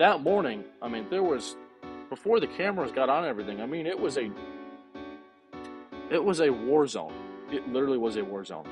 that morning, I mean, there was before the cameras got on everything. I mean, it was a it was a war zone. It literally was a war zone.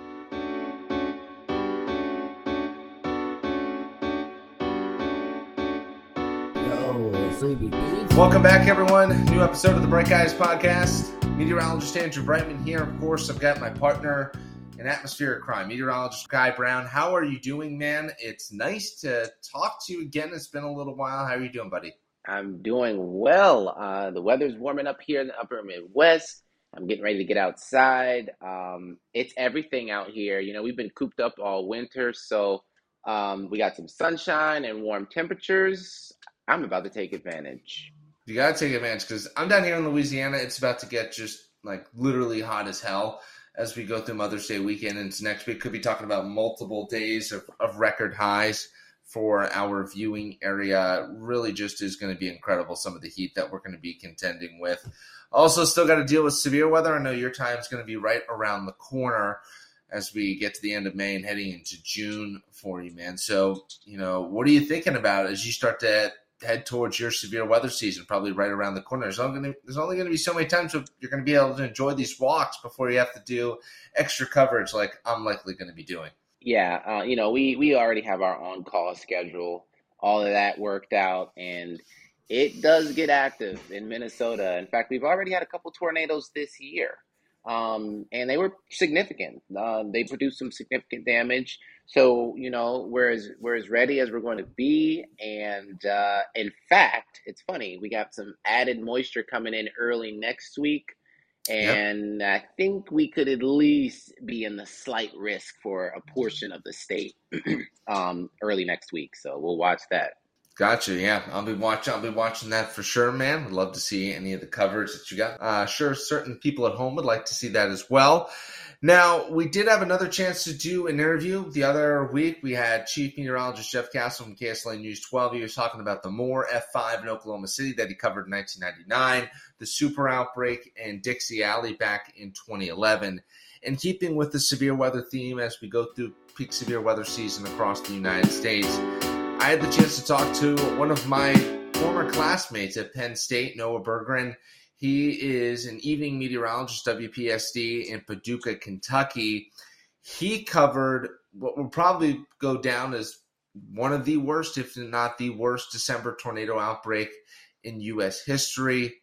Welcome back, everyone. New episode of the Bright Guys podcast. Meteorologist Andrew Brightman here. Of course, I've got my partner in atmospheric crime, meteorologist Guy Brown. How are you doing, man? It's nice to talk to you again. It's been a little while. How are you doing, buddy? I'm doing well. Uh, the weather's warming up here in the upper Midwest. I'm getting ready to get outside. Um, it's everything out here. You know, we've been cooped up all winter, so um, we got some sunshine and warm temperatures. I'm about to take advantage. You got to take advantage because I'm down here in Louisiana. It's about to get just like literally hot as hell as we go through Mother's Day weekend into next week. Could be talking about multiple days of, of record highs for our viewing area. Really just is going to be incredible, some of the heat that we're going to be contending with. Also, still got to deal with severe weather. I know your time is going to be right around the corner as we get to the end of May and heading into June for you, man. So, you know, what are you thinking about as you start to head towards your severe weather season, probably right around the corner. There's only, there's only going to be so many times you're going to be able to enjoy these walks before you have to do extra coverage like I'm likely going to be doing. Yeah, uh, you know, we we already have our on call schedule, all of that worked out, and it does get active in Minnesota. In fact, we've already had a couple tornadoes this year, um, and they were significant. Uh, they produced some significant damage. So you know we're as we're as ready as we're going to be, and uh, in fact, it's funny we got some added moisture coming in early next week, and yep. I think we could at least be in the slight risk for a portion of the state um, early next week. So we'll watch that. Gotcha. Yeah, I'll be watching. I'll be watching that for sure, man. Would love to see any of the coverage that you got. Uh, sure, certain people at home would like to see that as well. Now, we did have another chance to do an interview the other week. We had Chief Meteorologist Jeff Castle from KSLA News 12. He was talking about the Moore F5 in Oklahoma City that he covered in 1999, the super outbreak in Dixie Alley back in 2011. And keeping with the severe weather theme as we go through peak severe weather season across the United States, I had the chance to talk to one of my former classmates at Penn State, Noah Bergren. He is an evening meteorologist, WPSD, in Paducah, Kentucky. He covered what will probably go down as one of the worst, if not the worst, December tornado outbreak in U.S. history.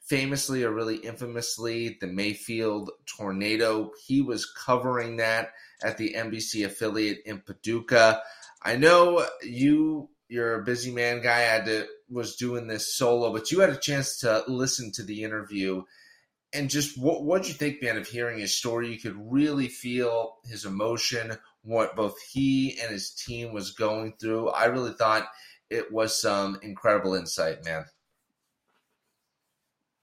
Famously, or really infamously, the Mayfield tornado. He was covering that at the NBC affiliate in Paducah. I know you you're a busy man guy I had to was doing this solo but you had a chance to listen to the interview. And just what what'd you think man of hearing his story? You could really feel his emotion what both he and his team was going through. I really thought it was some incredible insight man.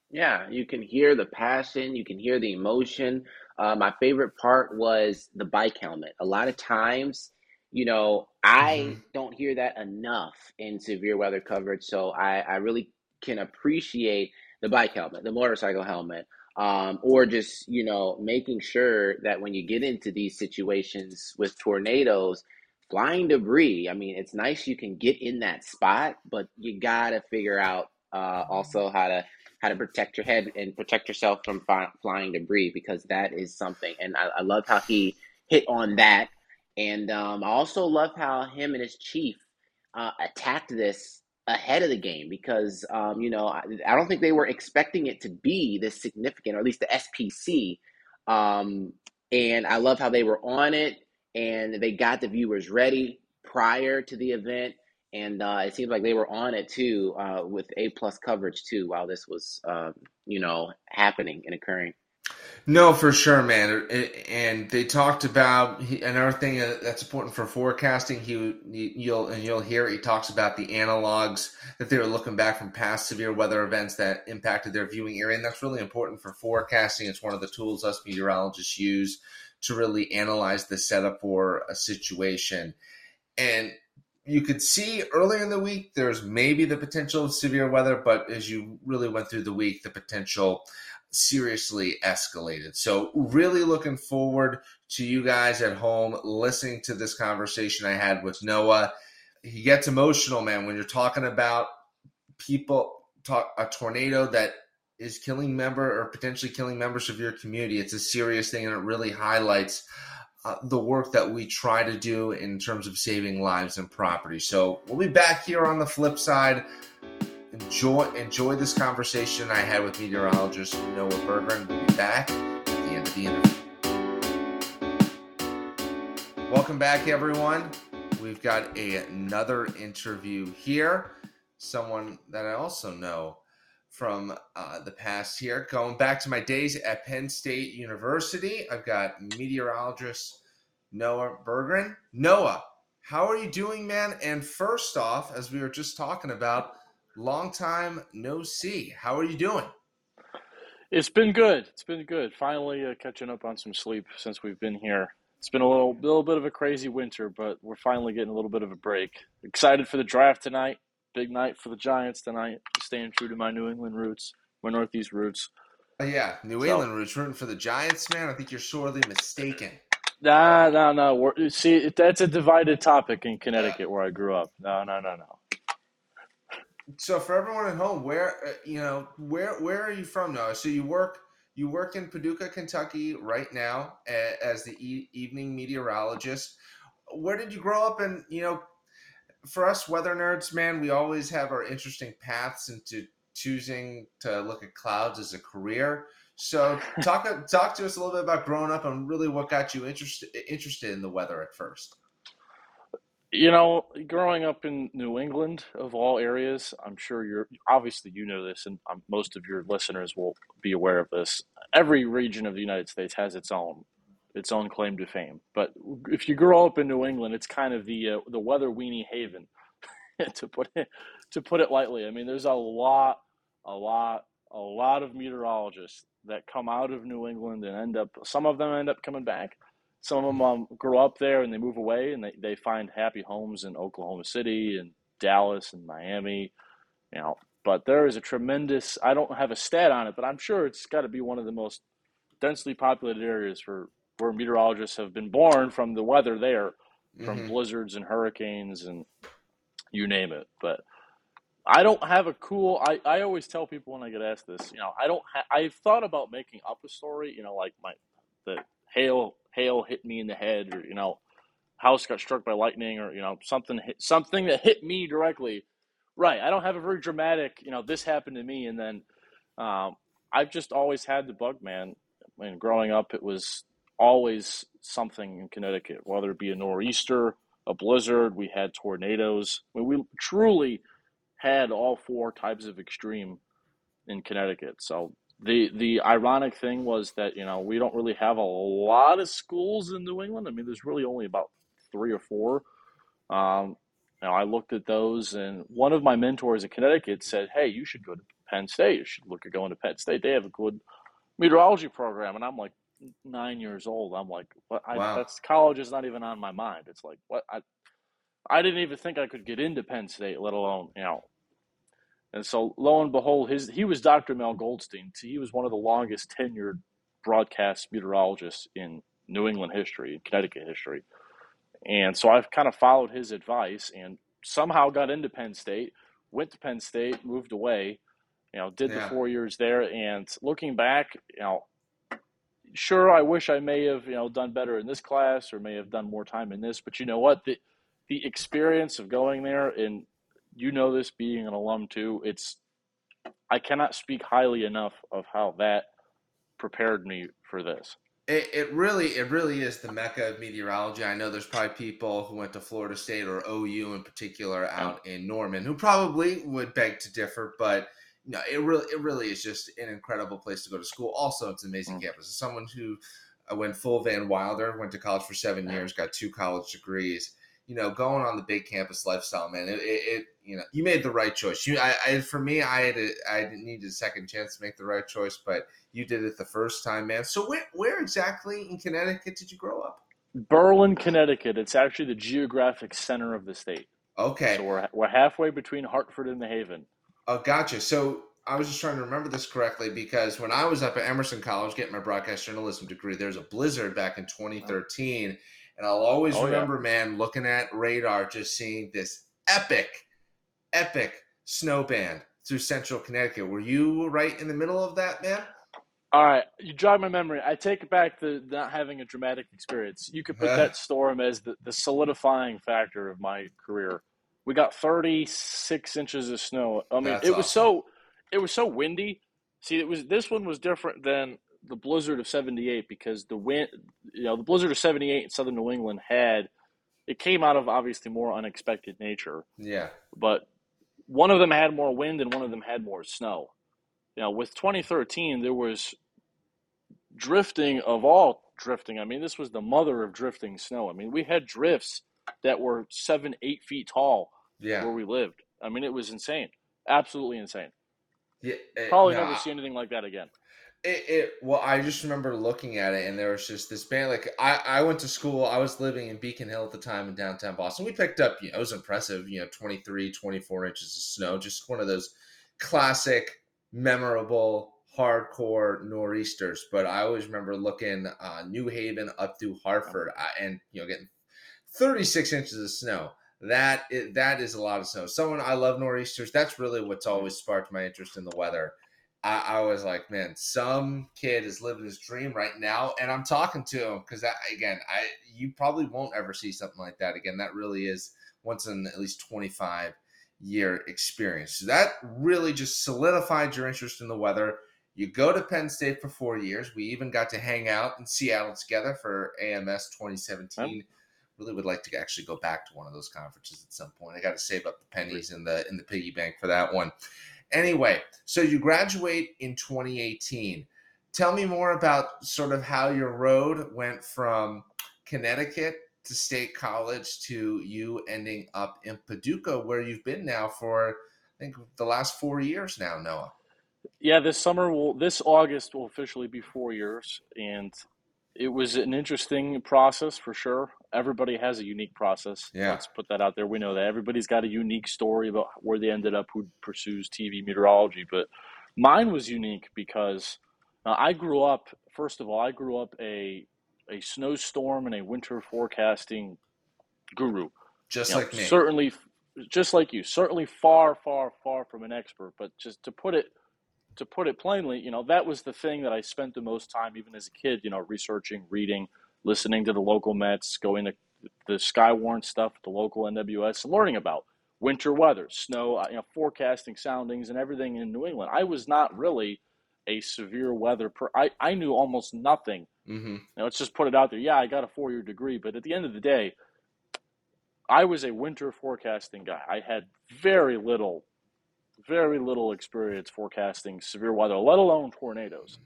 Yeah you can hear the passion you can hear the emotion. Uh, my favorite part was the bike helmet. A lot of times you know, I mm-hmm. don't hear that enough in severe weather coverage. So I, I really can appreciate the bike helmet, the motorcycle helmet, um, or just, you know, making sure that when you get into these situations with tornadoes, flying debris, I mean, it's nice you can get in that spot, but you got to figure out uh, also how to how to protect your head and protect yourself from flying debris because that is something. And I, I love how he hit on that and um, I also love how him and his chief uh, attacked this ahead of the game because, um, you know, I, I, don't think they were expecting it to be this significant, or at least the SPC. Um, and I love how they were on it and they got the viewers ready prior to the event. And uh, it seems like they were on it too, uh, with A plus coverage too, while this was, um, you know, happening and occurring. No, for sure, man. And they talked about another thing that's important for forecasting. He you'll and you'll hear he talks about the analogs that they were looking back from past severe weather events that impacted their viewing area, and that's really important for forecasting. It's one of the tools us meteorologists use to really analyze the setup for a situation. And you could see earlier in the week there's maybe the potential of severe weather, but as you really went through the week, the potential seriously escalated. So, really looking forward to you guys at home listening to this conversation I had with Noah. he gets emotional, man, when you're talking about people talk a tornado that is killing member or potentially killing members of your community. It's a serious thing, and it really highlights uh, the work that we try to do in terms of saving lives and property. So we'll be back here on the flip side. Enjoy enjoy this conversation I had with meteorologist Noah Bergren. We'll be back at the end of the interview. Welcome back, everyone. We've got a, another interview here. Someone that I also know from uh, the past here. Going back to my days at Penn State University, I've got meteorologist Noah Bergren. Noah, how are you doing, man? And first off, as we were just talking about, long time no see. How are you doing? It's been good. It's been good. Finally, uh, catching up on some sleep since we've been here. It's been a little, little bit of a crazy winter, but we're finally getting a little bit of a break. Excited for the draft tonight. Big night for the Giants tonight. Staying true to my New England roots, my Northeast roots. Uh, yeah, New so, England roots. Rooting for the Giants, man. I think you're sorely mistaken. Nah, no, no. We're, see, that's a divided topic in Connecticut yeah. where I grew up. No, no, no, no. So for everyone at home, where uh, you know where where are you from now? So you work you work in Paducah, Kentucky right now as the e- evening meteorologist. Where did you grow up? And you know, for us weather nerds, man, we always have our interesting paths into choosing to look at clouds as a career. So talk talk to us a little bit about growing up and really what got you interested interested in the weather at first. You know, growing up in New England, of all areas, I'm sure you're obviously you know this, and um, most of your listeners will be aware of this. Every region of the United States has its own its own claim to fame. But if you grow up in New England, it's kind of the uh, the weather weenie haven, to put it to put it lightly. I mean, there's a lot, a lot, a lot of meteorologists that come out of New England and end up. Some of them end up coming back. Some of them um, grow up there and they move away and they, they find happy homes in Oklahoma City and Dallas and Miami, you know. But there is a tremendous. I don't have a stat on it, but I'm sure it's got to be one of the most densely populated areas for where meteorologists have been born from the weather there, from mm-hmm. blizzards and hurricanes and you name it. But I don't have a cool. I, I always tell people when I get asked this, you know, I don't. Ha- I've thought about making up a story, you know, like my the hail hail hit me in the head, or you know, house got struck by lightning, or you know, something hit, something that hit me directly. Right. I don't have a very dramatic, you know, this happened to me, and then um, I've just always had the bug, man. And growing up, it was always something in Connecticut, whether it be a nor'easter, a blizzard, we had tornadoes. I mean, we truly had all four types of extreme in Connecticut. So the the ironic thing was that you know we don't really have a lot of schools in New England. I mean, there's really only about three or four. Um, you know, I looked at those, and one of my mentors in Connecticut said, "Hey, you should go to Penn State. You should look at going to Penn State. They have a good meteorology program." And I'm like, nine years old. I'm like, what? I, wow. That's college is not even on my mind. It's like, what? I, I didn't even think I could get into Penn State, let alone you know. And so, lo and behold, his he was Dr. Mel Goldstein. He was one of the longest tenured broadcast meteorologists in New England history, in Connecticut history. And so I've kind of followed his advice and somehow got into Penn State, went to Penn State, moved away, you know, did yeah. the four years there. And looking back, you know, sure, I wish I may have you know done better in this class or may have done more time in this. But you know what the the experience of going there and you know this being an alum too. It's I cannot speak highly enough of how that prepared me for this. It, it really it really is the mecca of meteorology. I know there's probably people who went to Florida State or OU in particular out in Norman who probably would beg to differ, but no, it really it really is just an incredible place to go to school. Also, it's an amazing mm. campus. As someone who uh, went full Van Wilder, went to college for seven years, got two college degrees. You know, going on the big campus lifestyle, man. It, it, it you know, you made the right choice. You, I, I for me, I had a, I didn't need a second chance to make the right choice, but you did it the first time, man. So where where exactly in Connecticut did you grow up? Berlin, Connecticut. It's actually the geographic center of the state. Okay. So we're we're halfway between Hartford and the Haven. Oh, gotcha. So I was just trying to remember this correctly because when I was up at Emerson College getting my broadcast journalism degree, there was a blizzard back in 2013. And I'll always oh, remember, yeah. man, looking at radar, just seeing this epic, epic snow band through central Connecticut. Were you right in the middle of that, man? All right, you jog my memory. I take back the not having a dramatic experience. You could put uh. that storm as the, the solidifying factor of my career. We got 36 inches of snow. I mean, That's it was so it was so windy. See, it was this one was different than the blizzard of 78 because the wind, you know, the blizzard of 78 in southern New England had it came out of obviously more unexpected nature, Yeah. but one of them had more wind and one of them had more snow. You know, with 2013, there was drifting of all drifting. I mean, this was the mother of drifting snow. I mean, we had drifts that were seven, eight feet tall Yeah. where we lived. I mean, it was insane, absolutely insane. Yeah. it- Probably no, never see anything like that again. It, it well, I just remember looking at it, and there was just this band. Like I, I went to school. I was living in Beacon Hill at the time in downtown Boston. We picked up, you know, it was impressive. You know, 23, 24 inches of snow. Just one of those classic, memorable, hardcore nor'easters. But I always remember looking uh, New Haven up through Hartford, uh, and you know, getting 36 inches of snow. That is, that is a lot of snow. Someone I love nor'easters. That's really what's always sparked my interest in the weather. I, I was like, man, some kid is living his dream right now, and I'm talking to him because that again, I you probably won't ever see something like that again. That really is once in at least 25 year experience. So that really just solidified your interest in the weather. You go to Penn State for four years. We even got to hang out in Seattle together for AMS 2017. Really would like to actually go back to one of those conferences at some point. I got to save up the pennies in the in the piggy bank for that one. Anyway, so you graduate in 2018. Tell me more about sort of how your road went from Connecticut to State College to you ending up in Paducah, where you've been now for I think the last four years now, Noah. Yeah, this summer will this August will officially be four years, and it was an interesting process for sure. Everybody has a unique process. Yeah. Let's put that out there. We know that everybody's got a unique story about where they ended up, who pursues TV meteorology, but mine was unique because uh, I grew up. First of all, I grew up a a snowstorm and a winter forecasting guru. Just You know, like me. certainly, just like you, certainly far, far, far from an expert. But just to put it to put it plainly, you know, that was the thing that I spent the most time, even as a kid, you know, researching, reading, listening to the local Mets, going to the Skywarn stuff, the local NWS, and learning about winter weather, snow, uh, you know, forecasting soundings, and everything in New England. I was not really a severe weather per. I, I knew almost nothing. hmm Now, let's just put it out there. Yeah, I got a four year degree, but at the end of the day, I was a winter forecasting guy. I had very little, very little experience forecasting severe weather, let alone tornadoes.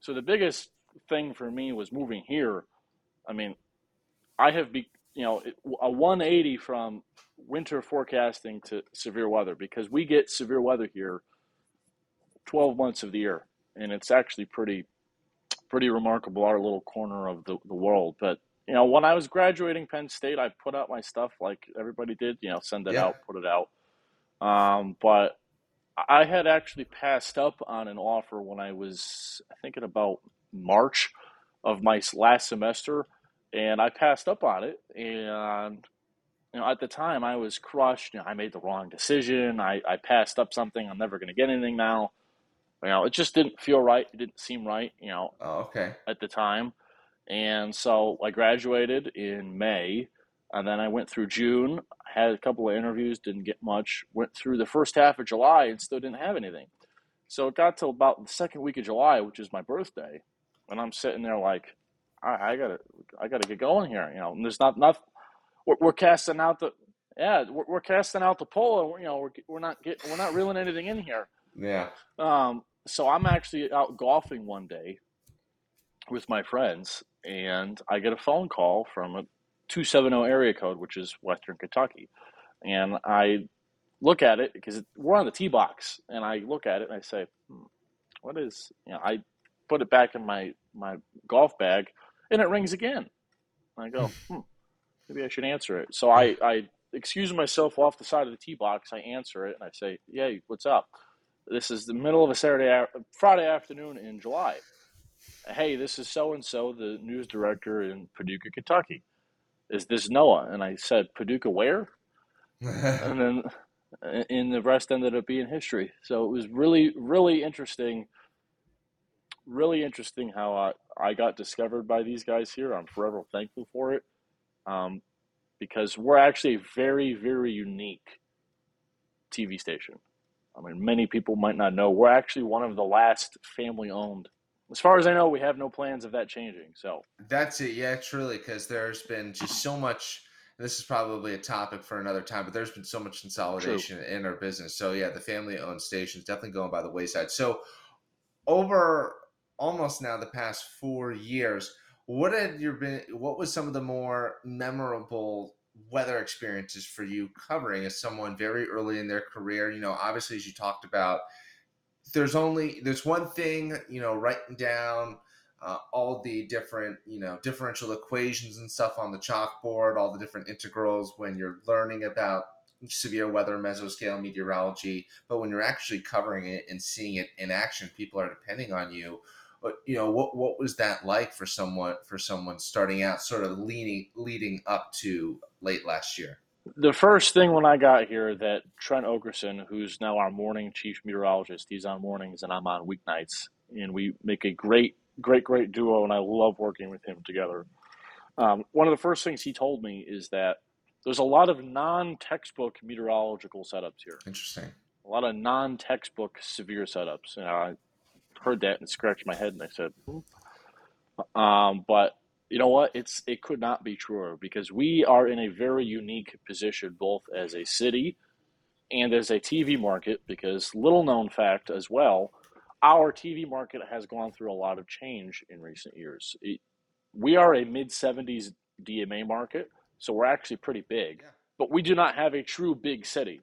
So the biggest thing for me was moving here. I mean, I have be you know a 180 from winter forecasting to severe weather because we get severe weather here 12 months of the year, and it's actually pretty pretty remarkable our little corner of the, the world. But you know, when I was graduating Penn State, I put out my stuff like everybody did. You know, send it Yeah. out, put it out. Um, but I had actually passed up on an offer when I was, I think, in about March of my last semester, and I passed up on it. And you know, at the time, I was crushed. You know, I made the wrong decision. I, I passed up something. I'm never going to get anything now. You know, it just didn't feel right. It didn't seem right. You know, Oh, okay. at the time. And so I graduated in May, and then I went through June, had a couple of interviews, didn't get much, went through the first half of July and still didn't have anything. So it got to about the second week of July, which is my birthday, and I'm sitting there like, I, I gotta, I gotta get going here. You know, and there's not enough. We're, we're casting out the, yeah, we're, we're casting out the pole, and we're, you know, we're, we're not getting, we're not reeling anything in here. Yeah. Um, so I'm actually out golfing one day with my friends, and I get a phone call from a 270 area code, which is Western Kentucky. And I look at it because we're on the tee box, and I look at it and I say, hmm, "What is?" You know, I put it back in my my golf bag, and it rings again. And I go, hmm, maybe I should answer it. So I I excuse myself off the side of the tee box. I answer it, and I say, "Yeah, what's up?" This is the middle of a Saturday, Friday afternoon in July. Hey, this is so and so, the news director in Paducah, Kentucky. Is this Noah? And I said, Paducah, where? and then and the rest ended up being history. So it was really, really interesting. Really interesting how I, I got discovered by these guys here. I'm forever thankful for it um, because we're actually a very, very unique TV station. I mean, many people might not know we're actually one of the last family owned. As far as I know, we have no plans of that changing. So that's it. Yeah, truly, because there's been just so much this is probably a topic for another time, but there's been so much consolidation True. in our business. So yeah, the family owned stations definitely going by the wayside. So over almost now the past four years, what had your been what was some of the more memorable weather experiences for you covering as someone very early in their career? You know, obviously as you talked about, there's only there's one thing, you know, writing down uh, all the different you know differential equations and stuff on the chalkboard all the different integrals when you're learning about severe weather mesoscale meteorology but when you're actually covering it and seeing it in action people are depending on you but you know what what was that like for someone for someone starting out sort of leaning leading up to late last year the first thing when I got here that Trent Okerson, who's now our morning chief meteorologist, he's on mornings and I'm on weeknights, and we make a great great, great duo, and I love working with him together. Um, one of the first things he told me is that there's a lot of non-textbook meteorological setups here. Interesting. A lot of non-textbook severe setups. And I heard that and scratched my head, and I said, um, "But you know what? It's it could not be truer because we are in a very unique position, both as a city and as a TV market. Because little known fact as well." our TV market has gone through a lot of change in recent years. It, we are a mid 70s DMA market, so we're actually pretty big, yeah. but we do not have a true big city.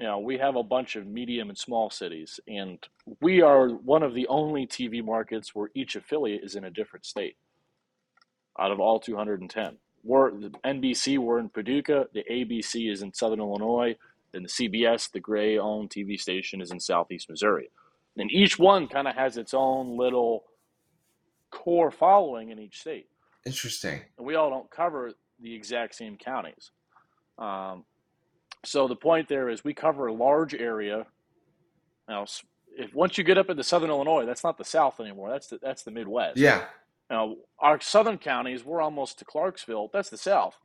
You know, we have a bunch of medium and small cities, and we are one of the only TV markets where each affiliate is in a different state out of all 210. We're the NBC, we're in Paducah, the ABC is in Southern Illinois, and the CBS, the Gray owned TV station, is in Southeast Missouri. And each one kind of has its own little core following in each state. Interesting. And we all don't cover the exact same counties. Um, so the point there is we cover a large area. Now, if once you get up into Southern Illinois, that's not the South anymore. That's the that's the Midwest. Yeah. Now, our southern counties, we're almost to Clarksville. That's the South.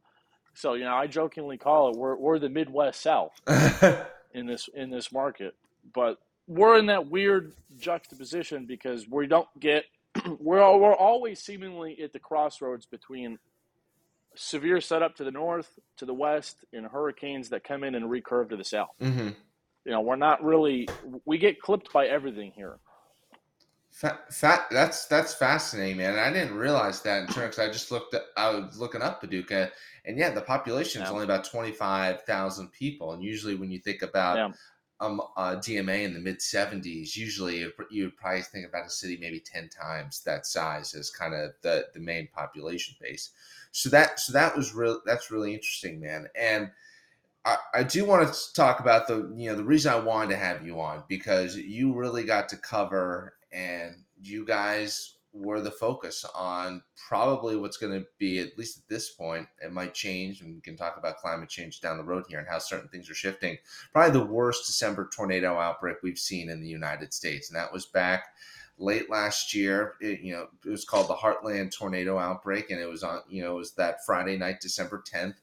So you know, I jokingly call it we're we're the Midwest South in this in this market. But we're in that weird juxtaposition because we don't get we're we're always seemingly at the crossroads between severe setup to the north, to the west, and hurricanes that come in and recurve to the south. Mm-hmm. You know, we're not really we get clipped by everything here. Fat, fat, that's that's fascinating, man. I didn't realize that in terms. I just looked. At, I was looking up Paducah, and yeah, the population is yeah. only about twenty five thousand people. And usually, when you think about yeah um, uh, DMA in the mid 70s, usually you would probably think about a city maybe 10 times that size as kind of the, the main population base. So that so that was real that's really interesting, man. And I, I do want to talk about the you know the reason I wanted to have you on because you really got to cover and you guys were the focus on probably what's going to be at least at this point it might change and we can talk about climate change down the road here and how certain things are shifting probably the worst december tornado outbreak we've seen in the united states and that was back late last year it, you know it was called the heartland tornado outbreak and it was on you know it was that friday night december 10th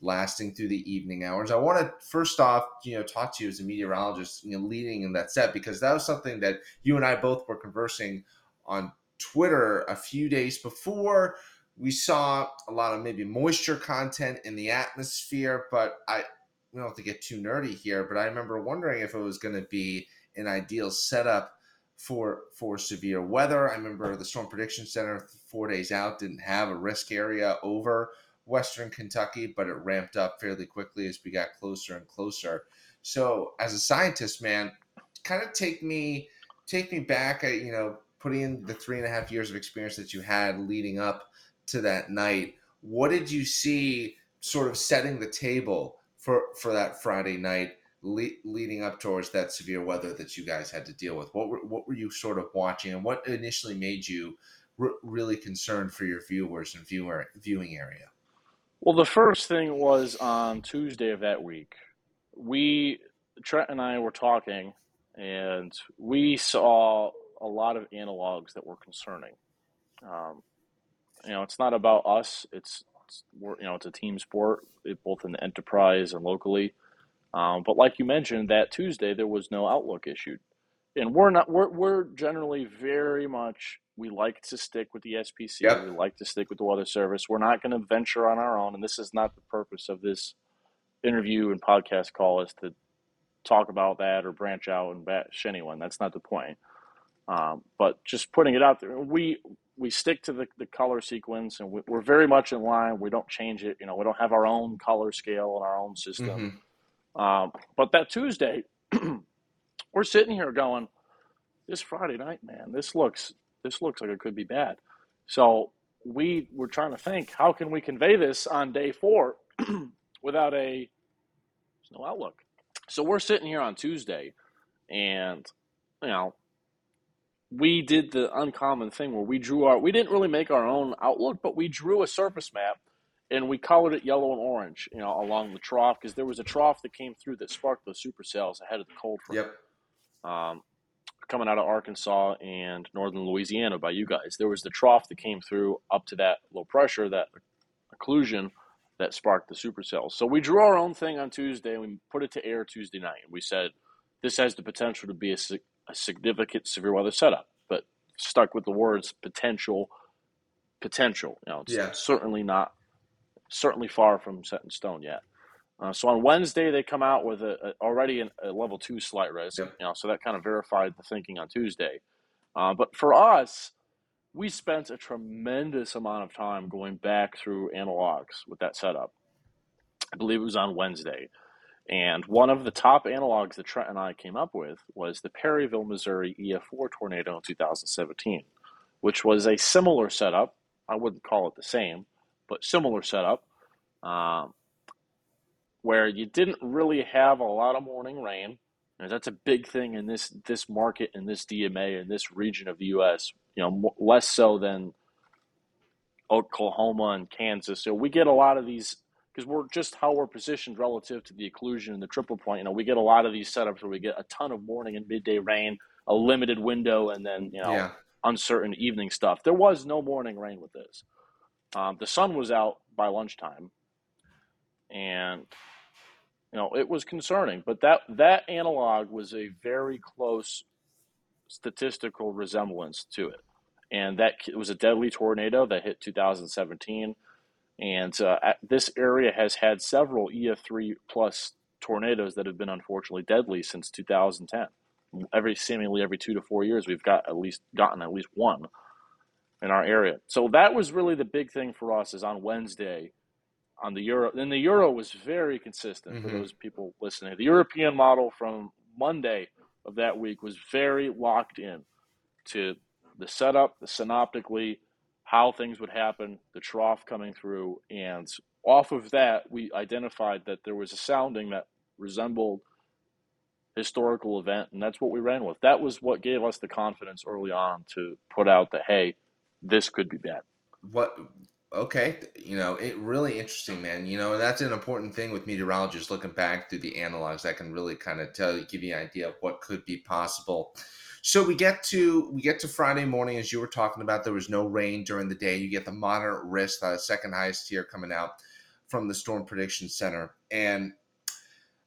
lasting through the evening hours. I want to first off, you know, talk to you as a meteorologist, you know, leading in that set because that was something that you and I both were conversing on Twitter a few days before. We saw a lot of maybe moisture content in the atmosphere, but I we don't have to get too nerdy here, but I remember wondering if it was going to be an ideal setup for for severe weather. I remember the Storm Prediction Center four days out didn't have a risk area over Western Kentucky, but it ramped up fairly quickly as we got closer and closer. So, as a scientist, man, kind of take me take me back. You know, putting in the three and a half years of experience that you had leading up to that night, what did you see sort of setting the table for for that Friday night le- leading up towards that severe weather that you guys had to deal with? What were what were you sort of watching, and what initially made you re- really concerned for your viewers and viewer viewing area? Well, the first thing was on Tuesday of that week. We, Trent and I were talking, and we saw a lot of analogs that were concerning. Um, you know, it's not about us. It's, it's you know, it's a team sport, both in the enterprise and locally. Um, but like you mentioned, that Tuesday there was no outlook issued, and we're not. We're we're generally very much. We like to stick with the SPC. Yep. We like to stick with the Weather Service. We're not going to venture on our own, and this is not the purpose of this interview and podcast call is to talk about that or branch out and bash anyone. That's not the point. Um, but just putting it out there, we we stick to the, the color sequence, and we, are very much in line. We don't change it. You know, we don't have our own color scale and our own system. Mm-hmm. Um, but that Tuesday, we're sitting here going, this Friday night, man, this looks this looks like it could be bad. So we were trying to think, how can we convey this on day four without a no outlook? So we're sitting here on Tuesday, and you know, we did the uncommon thing where we drew our. We didn't really make our own outlook, but we drew a surface map and we colored it yellow and orange, you know, along the trough because there was a trough that came through that sparked those supercells ahead of the cold front. Yep. Um, coming out of Arkansas and northern Louisiana by you guys, there was the trough that came through up to that low pressure, that occlusion that sparked the supercells. So we drew our own thing on Tuesday and we put it to air Tuesday night. We said this has the potential to be a, a significant severe weather setup, but stuck with the words potential. Potential, you know, it's yeah. certainly not certainly far from set in stone yet. Uh, so on Wednesday they come out with a, a already an, a level two slight risk, yep. you know, so that kind of verified the thinking on Tuesday. Uh, but for us, we spent a tremendous amount of time going back through analogs with that setup. I believe it was on Wednesday. And one of the top analogs that Trent and I came up with was the Perryville, Missouri EF4 tornado in 2017, which was a similar setup. I wouldn't call it the same, but similar setup, um, where you didn't really have a lot of morning rain. And that's a big thing in this this market in this DMA in this region of the U.S. You know, less so than Oklahoma and Kansas. So we get a lot of these because we're just how we're positioned relative to the occlusion and the triple point. You know, we get a lot of these setups where we get a ton of morning and midday rain, a limited window, and then you know yeah. uncertain evening stuff. There was no morning rain with this. Um, the sun was out by lunchtime, and you know it was concerning. But that that analog was a very close statistical resemblance to it, and that it was a deadly tornado that hit 2017. And uh, this area has had several EF3 plus tornadoes that have been unfortunately deadly since 2010. Every seemingly every two to four years, we've got at least gotten at least one in our area. So that was really the big thing for us is on Wednesday on the euro. And the euro was very consistent mm-hmm. for those people listening. The European model from Monday of that week was very locked in to the setup, the synoptically, how things would happen, the trough coming through, and off of that, we identified that there was a sounding that resembled historical event, and that's what we ran with. That was what gave us the confidence early on to put out the hey, this could be bad. What? Okay, you know, it really interesting, man. You know, and that's an important thing with meteorologists looking back through the analogs that can really kind of tell you, give you an idea of what could be possible. So we get to we get to Friday morning, as you were talking about. There was no rain during the day. You get the moderate risk, the second highest tier coming out from the Storm Prediction Center, and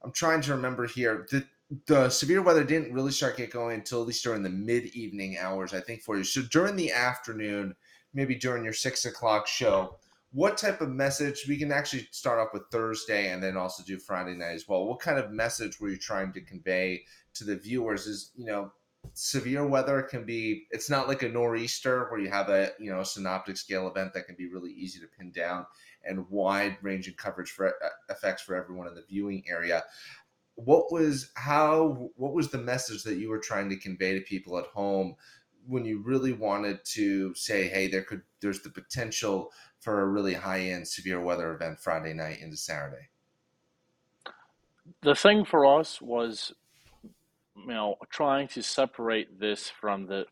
I'm trying to remember here. The the severe weather didn't really start get going until at least during the mid evening hours, I think, for you. So during the afternoon, maybe during your six o'clock show, what type of message we can actually start off with Thursday and then also do Friday night as well. What kind of message were you trying to convey to the viewers? Is you know, severe weather can be it's not like a nor'easter where you have a you know synoptic scale event that can be really easy to pin down and wide ranging coverage for uh, effects for everyone in the viewing area what was how what was the message that you were trying to convey to people at home when you really wanted to say hey there could there's the potential for a really high end severe weather event friday night into saturday the thing for us was you know trying to separate this from the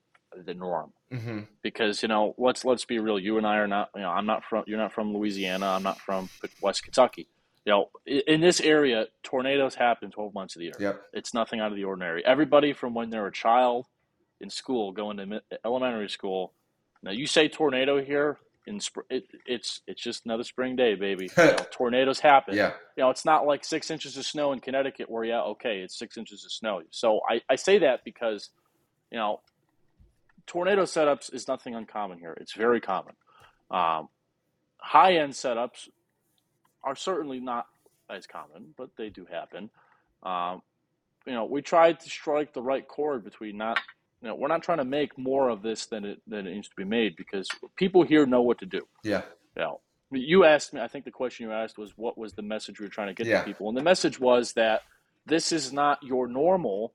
the norm Mm-hmm. because you know let's let's be real. You and I are not. You know, I'm not from. You're not from Louisiana. I'm not from West Kentucky. You know, in this area, tornadoes happen 12 months of the year. Yep. It's nothing out of the ordinary. Everybody from when they're a child in school, going to elementary school. Now, you say tornado here in spring, it, it's it's just another spring day, baby. You know, tornadoes happen. Yeah. You know, it's not like six inches of snow in Connecticut where yeah, okay, it's six inches of snow. So I, I say that because, you know, tornado setups is nothing uncommon here. It's very common. Um, high end setups are certainly not as common, but they do happen. Um, you know, we tried to strike the right chord between not, you know, we're not trying to make more of this than it than it needs to be made because people here know what to do. Yeah. You know, you asked me. I think the question you asked was, "What was the message we were trying to get Yeah. to people?" And the message was that this is not your normal.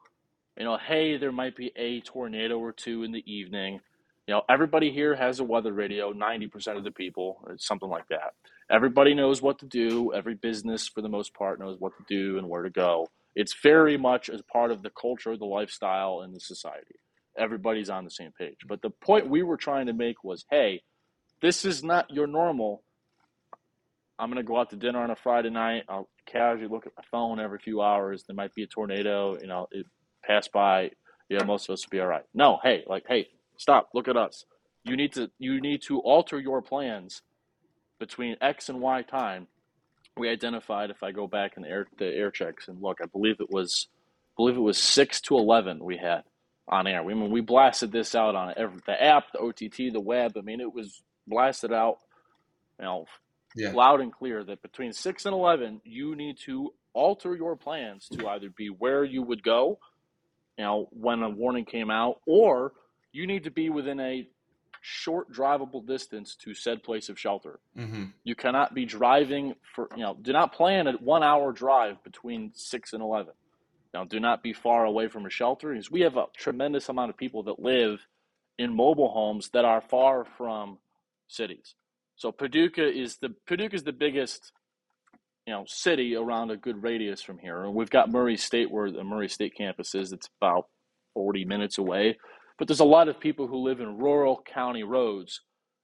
You know, hey, there might be a tornado or two in the evening. You know, everybody here has a weather radio. Ninety percent of the people, something like that. Everybody knows what to do. Every business, for the most part, knows what to do and where to go. It's very much as part of the culture, the lifestyle, and the society. Everybody's on the same page. But the point we were trying to make was, hey, this is not your normal. I'm going to go out to dinner on a Friday night. I'll casually look at my phone every few hours. There might be a tornado, you know, it passed by. Yeah, most of us will be all right. No, hey, like, hey, stop. Look at us. You need to you need to alter your plans between X and Y time. We identified if I go back in the air the air checks and look, I believe it was I believe it was six to eleven we had on air. We I mean we blasted this out on every, the app, the OTT, the web. I mean it was blasted out, you know, Yeah. loud and clear that between six and eleven, you need to alter your plans to either be where you would go, you know, when a warning came out, or you need to be within a short drivable distance to said place of shelter. Mm-hmm. You cannot be driving for, you know, do not plan a one hour drive between 6 and 11. Now, do not be far away from a shelter because we have a tremendous amount of people that live in mobile homes that are far from cities. So Paducah is the Paducah is the biggest, you know, city around a good radius from here. And we've got Murray State where the Murray State campus is. It's about 40 minutes away. But there's a lot of people who live in rural county roads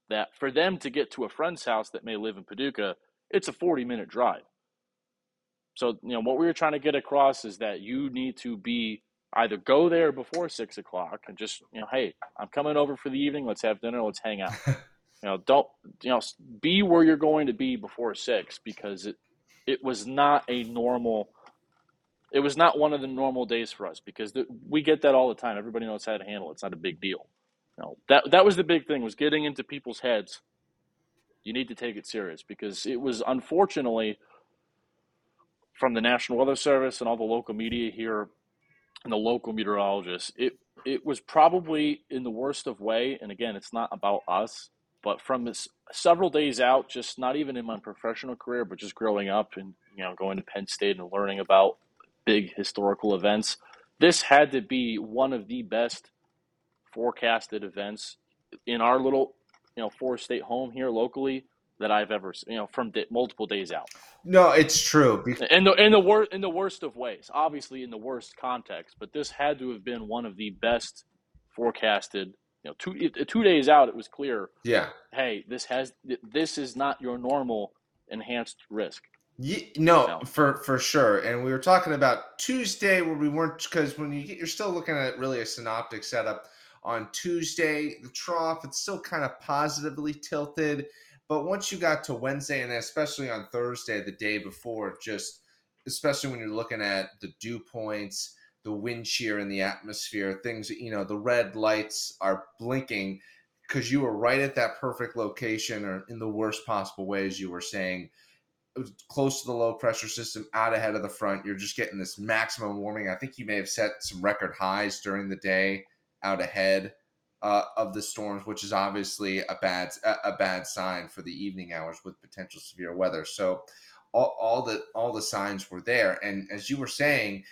that for them to get to a friend's house that may live in Paducah, it's a 40 minute drive. So, you know, what we were trying to get across is that you need to be either go there before six o'clock and just, you know, hey, I'm coming over for the evening. Let's have dinner. Let's hang out. you know, don't, you know, be where you're going to be before six because it, it was not a normal, it was not one of the normal days for us because the, we get that all the time. Everybody knows how to handle it. It's not a big deal. Know, that, that was the big thing was getting into people's heads. You need to take it serious because it was unfortunately from the National Weather Service and all the local media here and the local meteorologists, it it was probably in the worst of way. And again, it's not about us, but from this several days out, just not even in my professional career, but just growing up and you know going to Penn State and learning about big historical events, this had to be one of the best forecasted events in our little you know four state home here locally that I've ever you know from di- multiple days out. No, it's true. In the in the worst in the worst of ways, obviously in the worst context, but this had to have been one of the best forecasted. You know, two two days out, it was clear. yeah. Hey, this has this is not your normal enhanced risk. Ye- no, No. for for sure. And we were talking about Tuesday where we weren't because when you get, you're still looking at really a synoptic setup on Tuesday, the trough it's still kind of positively tilted, but once you got to Wednesday and especially on Thursday, the day before, just especially when you're looking at the dew points, the wind shear in the atmosphere, things you know, the red lights are blinking because you were right at that perfect location or in the worst possible ways you were saying close to the low pressure system, out ahead of the front. You're just getting this maximum warming. I think you may have set some record highs during the day out ahead uh, of the storms, which is obviously a bad a, bad sign for the evening hours with potential severe weather. So all, all the all the signs were there, and as you were saying.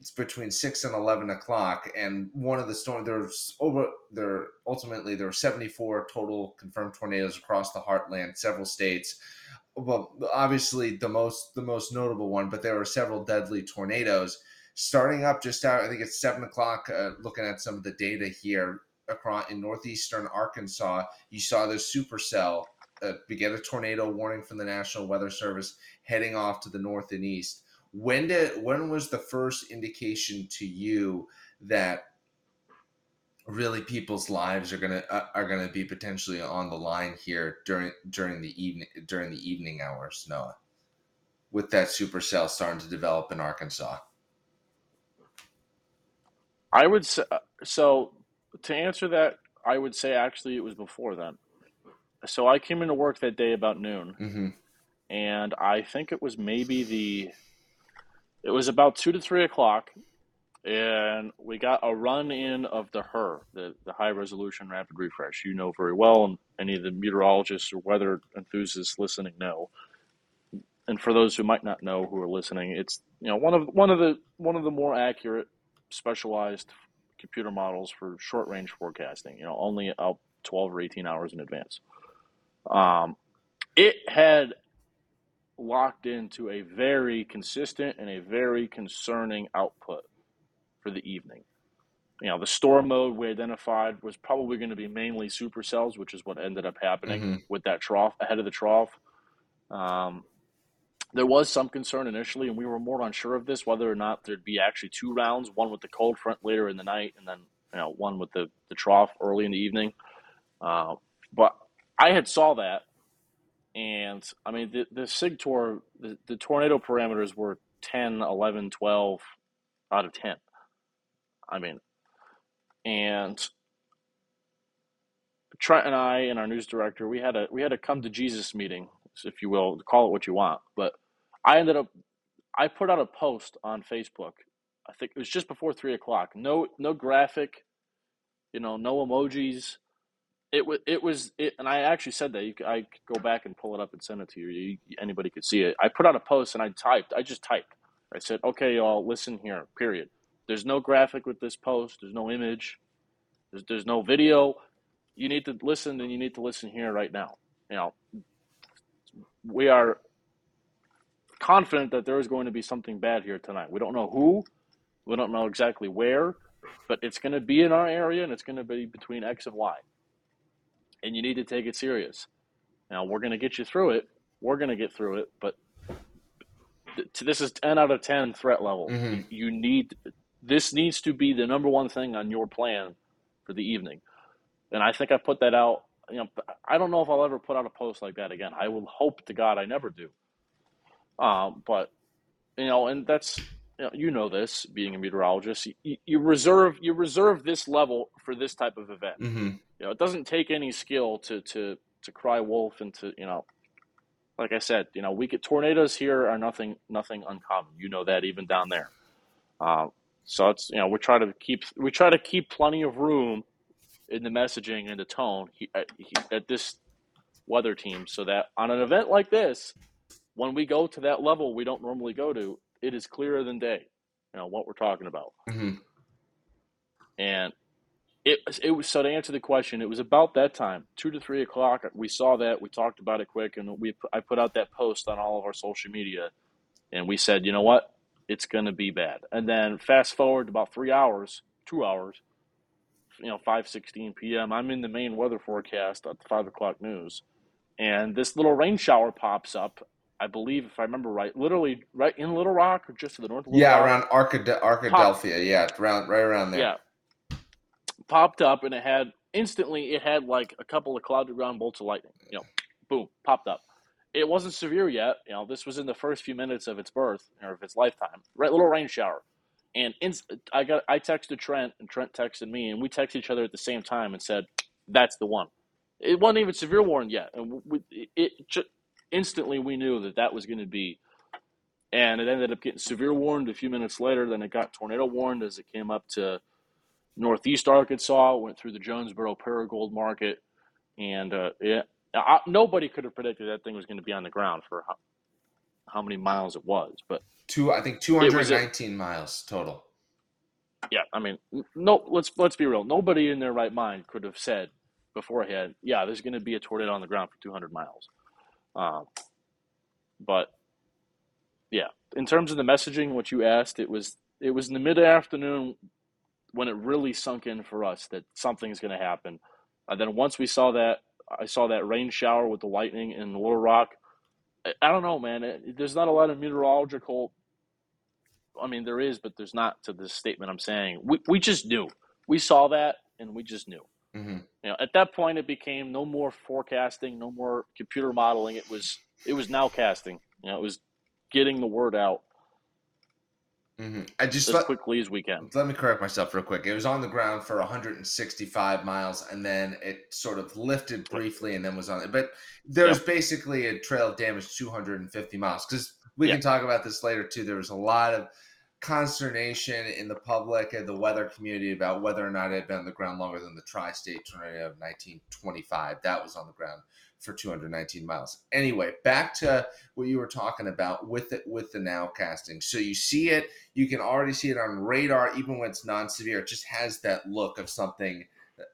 It's between six and eleven o'clock, and one of the storms. There's over there. Ultimately, there were seventy-four total confirmed tornadoes across the heartland, several states well obviously the most the most notable one but there were several deadly tornadoes starting up just out i think it's seven o'clock uh, looking at some of the data here across in northeastern Arkansas, you saw the supercell uh, beget a tornado warning from the National Weather Service heading off to the north and east. When did when was the first indication to you that really people's lives are gonna uh, are gonna be potentially on the line here during during the evening during the evening hours, Noah, with that supercell starting to develop in Arkansas? I would say so. To answer that, I would say actually it was before then. So I came into work that day about noon, Mm-hmm. and I think it was maybe the. It was about two to three o'clock, and we got a run in of the HRRR, the the high resolution rapid refresh. You know very well, and any of the meteorologists or weather enthusiasts listening know. And for those who might not know who are listening, it's you know one of one of the one of the more accurate specialized computer models for short range forecasting. You know, only out twelve or eighteen hours in advance. Um, it had locked into a very consistent and a very concerning output for the evening. You know, the storm mode we identified was probably going to be mainly supercells, which is what ended up happening Mhm. with that trough ahead of the trough. Um, there was some concern initially, and we were more unsure of this whether or not there'd be actually two rounds, one with the cold front later in the night, and then you know one with the, the trough early in the evening. Uh, but I had saw that, and I mean the the SIGTOR, the, the tornado parameters were 10, 11, 12 out of 10. I mean, and Trent and I and our news director, we had a we had a come to Jesus meeting, if you will, call it what you want. But I ended up I put out a post on Facebook. I think it was just before three o'clock. No no graphic, you know, no emojis. It was it was it, and I actually said that. You, I could go back and pull it up and send it to you. you. Anybody could see it. I put out a post and I typed. I just typed. I said, "Okay, y'all, listen here." Period. There's no graphic with this post. There's no image. There's there's no video. You need to listen, and you need to listen here right now. You know, we are confident that there is going to be something bad here tonight. We don't know who, we don't know exactly where, but it's going to be in our area and it's going to be between X and Y. And you need to take it serious. Now, we're going to get you through it. We're going to get through it, but this is 10 out of 10 threat level. Mhm. You need this needs to be the number one thing on your plan for the evening. And I think I put that out. You know, I don't know if I'll ever put out a post like that again. I will hope to God I never do. Um, but you know, and that's you know, you know this being a meteorologist. You, you reserve you reserve this level for this type of event. Mm-hmm. You know, it doesn't take any skill to to to cry wolf and to you know, like I said, you know, we get tornadoes here are nothing nothing uncommon. You know that even down there. Uh, so it's you know we try to keep we try to keep plenty of room in the messaging and the tone he, at, he, at this weather team so that on an event like this, when we go to that level we don't normally go to, it is clearer than day. You know what we're talking about. Mm-hmm. And it it was so to answer the question, it was about that time, two to three o'clock. We saw that, we talked about it quick, and we I put out that post on all of our social media, and we said, you know what, it's going to be bad. And then fast forward about three hours, two hours, you know, five sixteen p.m. I'm in the main weather forecast at the five o'clock news, and this little rain shower pops up. I believe, if I remember right, literally right in Little Rock or just to the north of Little Yeah, Rock. around Arcad- Arkadelphia. Yeah, around right around there. Yeah. Popped up and it had instantly it had like a couple of cloud to ground bolts of lightning. You know, boom, popped up. It wasn't severe yet. You know, this was in the first few minutes of its birth or of its lifetime. Right, little rain shower. And inst- I got I texted Trent and Trent texted me and we texted each other at the same time and said, "That's the one." It wasn't even severe warned yet, and we, it, it ju- instantly we knew that that was going to be and it ended up getting severe warned a few minutes later. Then it got tornado warned as it came up to northeast Arkansas, went through the Jonesboro Paragould market, and uh, yeah, I, nobody could have predicted that thing was going to be on the ground for how, how many miles it was. But Two, I think two It hundred was a- miles total. yeah, I mean, no, let's let's be real. Nobody in their right mind could have said beforehand, yeah, there's going to be a tornado on the ground for 200 miles. Um, but yeah, in terms of the messaging, what you asked, it was it was in the mid afternoon when it really sunk in for us that something's going to happen. And then once we saw that, I saw that rain shower with the lightning in Little Rock. I, I don't know, man. It, there's not a lot of meteorological. I mean, there is, but there's not to this statement I'm saying. We we just knew. We saw that, and we just knew. Mm-hmm. You know, at that point, it became no more forecasting, no more computer modeling. It was it was now casting. You know, it was getting the word out Mm-hmm. I just as let, quickly as we can. let me correct myself real quick. It was on the ground for 165 miles, and then it sort of lifted briefly, and then was on it. But there was basically a trail of damage 250 miles. Because we Yeah. can talk about this later too. There was a lot of consternation in the public and the weather community about whether or not it had been on the ground longer than the tri-state tornado of 1925. That was on the ground for 219 miles. Anyway, back to what you were talking about with it with the now casting. So you see it, you can already see it on radar, even when it's non-severe. It just has that look of something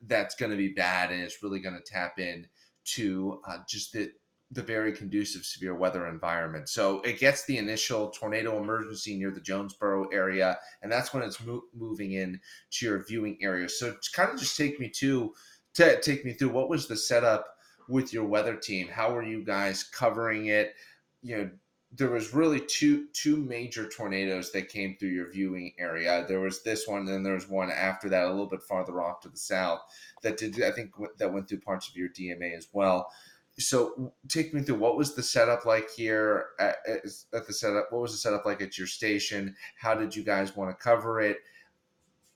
that's going to be bad, and it's really going to tap in to uh, just the the very conducive severe weather environment. So it gets the initial tornado emergency near the Jonesboro area, and that's when it's mo- moving in to your viewing area. So kind of just take me to, to take me through what was the setup with your weather team? How were you guys covering it? You know, there was really two two major tornadoes that came through your viewing area. There was this one, and then there was one after that, a little bit farther off to the south, that did I think that went through parts of your DMA as well. So take me through what was the setup like here at, at the setup? What was the setup like at your station? How did you guys want to cover it?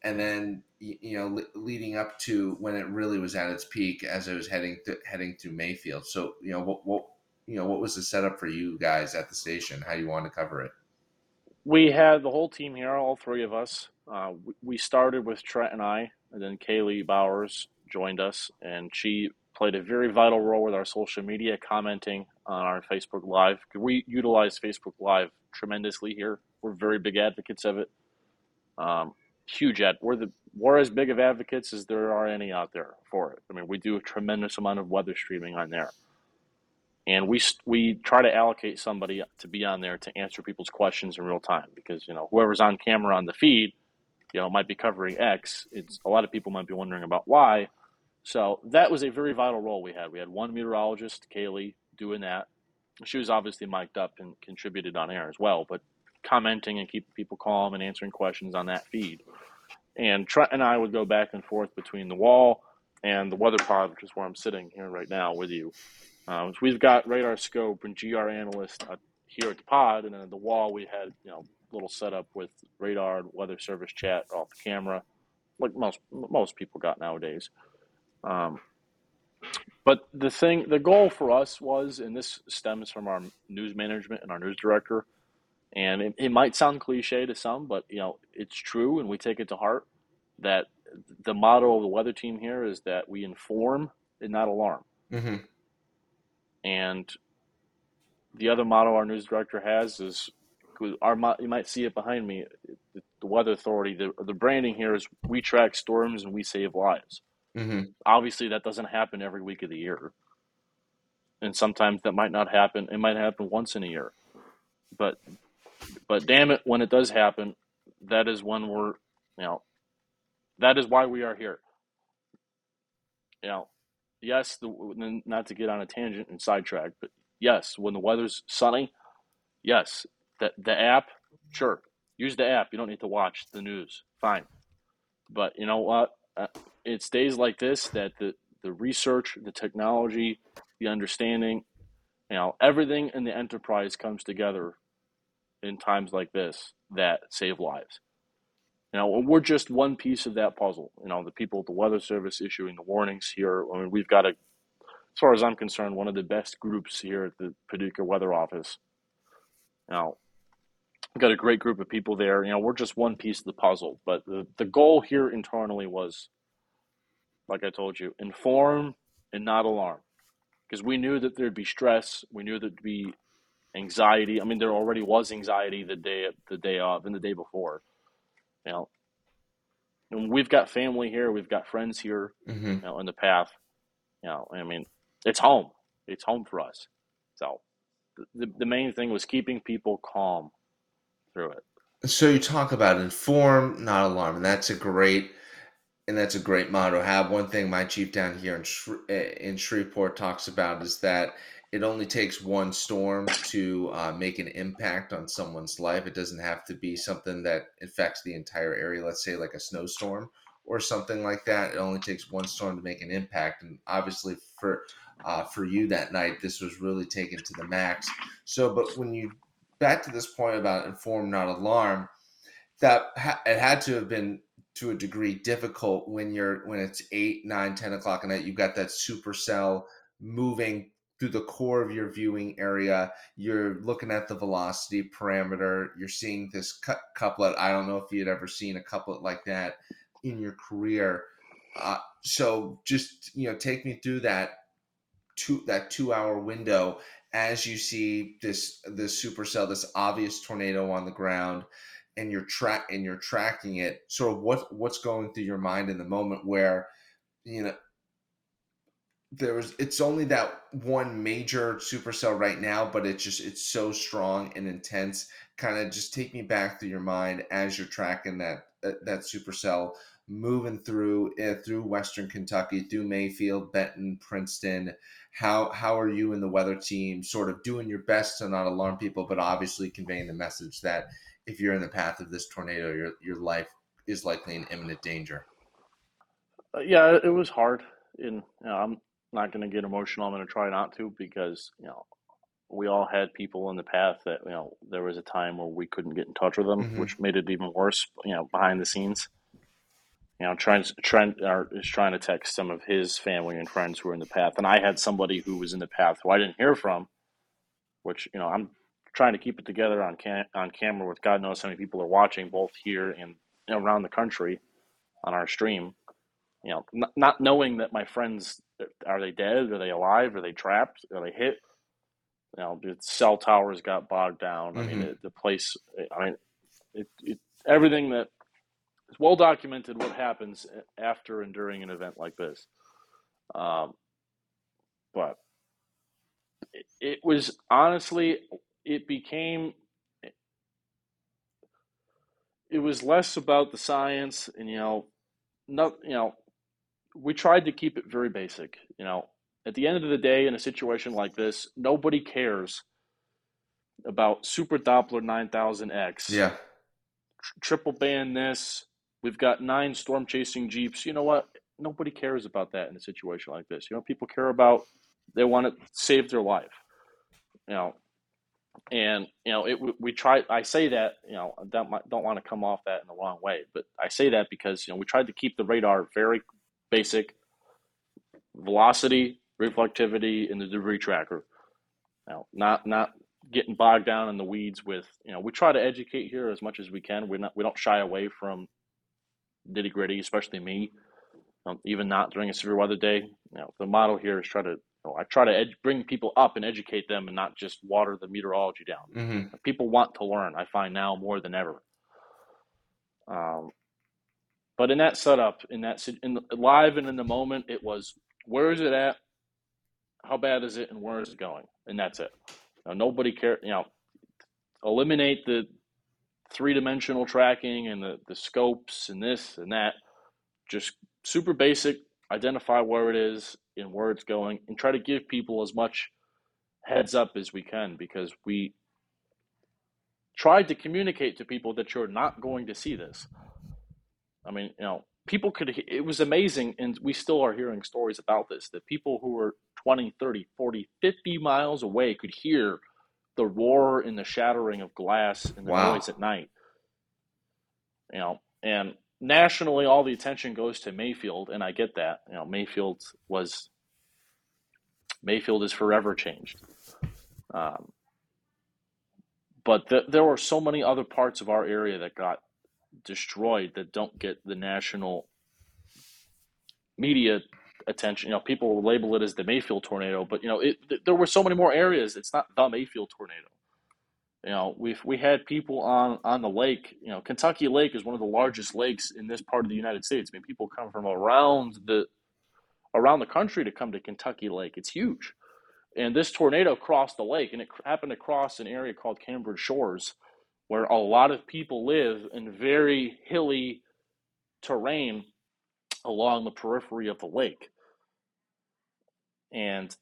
And then you know, leading up to when it really was at its peak as it was heading th- heading through Mayfield. So you know what what you know what was the setup for you guys at the station? How you want to cover it? We had the whole team here, all three of us. Uh, we started with Trent and I, and then Kaylee Bowers joined us, and she played a very vital role with our social media, commenting on our Facebook Live. We utilize Facebook Live tremendously here. We're very big advocates of it. Um, huge ad. We're the we're as big of advocates as there are any out there for it. I mean, we do a tremendous amount of weather streaming on there, and we we try to allocate somebody to be on there to answer people's questions in real time because you know whoever's on camera on the feed, you know, might be covering X. It's a lot of people might be wondering about why. So that was a very vital role we had. We had one meteorologist, Kaylee, doing that. She was obviously mic'd up and contributed on air as well, but commenting and keeping people calm and answering questions on that feed. And Trent and I would go back and forth between the wall and the weather pod, which is where I'm sitting here right now with you. Um, so we've got radar scope and GR analyst uh, here at the pod, and then at the wall we had you know little setup with radar and weather service chat off the camera, like most most people got nowadays. Um, but the thing, the goal for us was, and this stems from our news management and our news director, and it, it might sound cliche to some, but you know it's true, and we take it to heart. That the motto of the weather team here is that we inform and not alarm. Mm-hmm. And the other motto our news director has is our you might see it behind me. The Weather Authority, the, the branding here is we track storms and we save lives. Mm-hmm. Obviously, that doesn't happen every week of the year, and sometimes that might not happen. It might happen once in a year, but but damn it, when it does happen, that is when we're you know that is why we are here. You know, yes, the, not to get on a tangent and sidetrack, but yes, when the weather's sunny, yes, the the app, sure, use the app. You don't need to watch the news. Fine, but you know what? Uh, it's days like this that the the research, the technology, the understanding, you know, everything in the enterprise comes together in times like this that save lives. You know, we're just one piece of that puzzle. You know, the people at the Weather Service issuing the warnings here. I mean, we've got a, as far as I'm concerned, one of the best groups here at the Paducah Weather Office. Know, we've got a great group of people there. You know, we're just one piece of the puzzle. But the, the goal here internally was, like I told you, inform and not alarm. Because we knew that there'd be stress. We knew that there'd be anxiety. I mean, there already was anxiety the day the day of and the day before. You know, and we've got family here, we've got friends here, mm-hmm. you know, in the path. You know, I mean, it's home. It's home for us. So, the the main thing was keeping people calm through it. So you talk about inform, not alarm, and that's a great and that's a great motto. Have one thing my chief down here in eh, in Shreveport talks about is that it only takes one storm to uh, make an impact on someone's life. It doesn't have to be something that affects the entire area. Let's say like a snowstorm or something like that. It only takes one storm to make an impact, and obviously for uh, for you that night, this was really taken to the max. So, but when you back to this point about inform, not alarm, that ha- it had to have been to a degree difficult when you're when it's eight, nine, ten o'clock at night. You've got that supercell moving through the core of your viewing area. You're looking at the velocity parameter. You're seeing this couplet. I don't know if you'd ever seen a couplet like that in your career. Uh, so just you know, take me through that two that two hour window as you see this this supercell, this obvious tornado on the ground, and you're track and you're tracking it. Sort of what what's going through your mind in the moment where you know there was it's only that one major supercell right now, but it's just it's so strong and intense. Kind of just take me back through your mind as you're tracking that that, that supercell moving through uh, through Western Kentucky, through Mayfield, Benton, Princeton. How how are you and the weather team sort of doing your best to not alarm people, but obviously conveying the message that if you're in the path of this tornado, your your life is likely in imminent danger. Uh, yeah, it was hard. In you know, I'm not going to get emotional. I'm going to try not to because you know we all had people in the path that you know there was a time where we couldn't get in touch with them, mm-hmm. which made it even worse. You know, behind the scenes you know, trying trying or is trying to text some of his family and friends who were in the path, and I had somebody who was in the path who I didn't hear from, which you know I'm trying to keep it together on cam- on camera with God knows how many people are watching, both here and around the country, on our stream. You know, n- not knowing that my friends are they dead, are they alive, are they trapped, are they hit? You know, the cell towers got bogged down. Mm-hmm. I mean, mm-hmm. the, the place. I mean, it, it, everything that it's well documented what happens after and during an event like this. Um, but it, it was honestly, it became, it was less about the science and, you know, not, you know, we tried to keep it very basic. You know, at the end of the day, in a situation like this, nobody cares about Super Doppler 9000X. Yeah. triple band this, We've got nine storm chasing Jeeps. You know what? Nobody cares about that in a situation like this. You know, people care about they want to save their life. You know, and you know, it, we try. I say that you know, don't don't want to come off that in the wrong way, but I say that because you know we tried to keep the radar very basic, velocity, reflectivity, and the debris tracker. Now, not not getting bogged down in the weeds with you know we try to educate here as much as we can. We're not we don't shy away from nitty gritty, especially me. Um, even not during a severe weather day. You know, the model here is try to, you know, I try to ed- bring people up and educate them, and not just water the meteorology down. Mm-hmm. People want to learn. I find now more than ever. Um, but in that setup, in that in the, live and in the moment, it was where is it at, how bad is it, and where is it going, and that's it. Now, nobody care. You know, eliminate the three dimensional tracking and the, the scopes and this and that. Just super basic, identify where it is and where it's going, and try to give people as much heads up as we can because we tried to communicate to people that you're not going to see this. I mean, you know, people could, it was amazing, and we still are hearing stories about this that people who were 20, 30, 40, 50 miles away could hear the roar and the shattering of glass and the wow. noise at night. You know, and nationally, all the attention goes to Mayfield, and I get that. You know, Mayfield was Mayfield is forever changed. Um, but the, there were so many other parts of our area that got destroyed that don't get the national media attention. You know, people label it as the Mayfield tornado, but you know, it, there were so many more areas. It's not the Mayfield tornado. You know, we we had people on on the lake. You know, Kentucky Lake is one of the largest lakes in this part of the United States. I mean, people come from around the around the country to come to Kentucky Lake. It's huge, and this tornado crossed the lake, and it happened to cross an area called Cambridge Shores, where a lot of people live in very hilly terrain along the periphery of the lake. And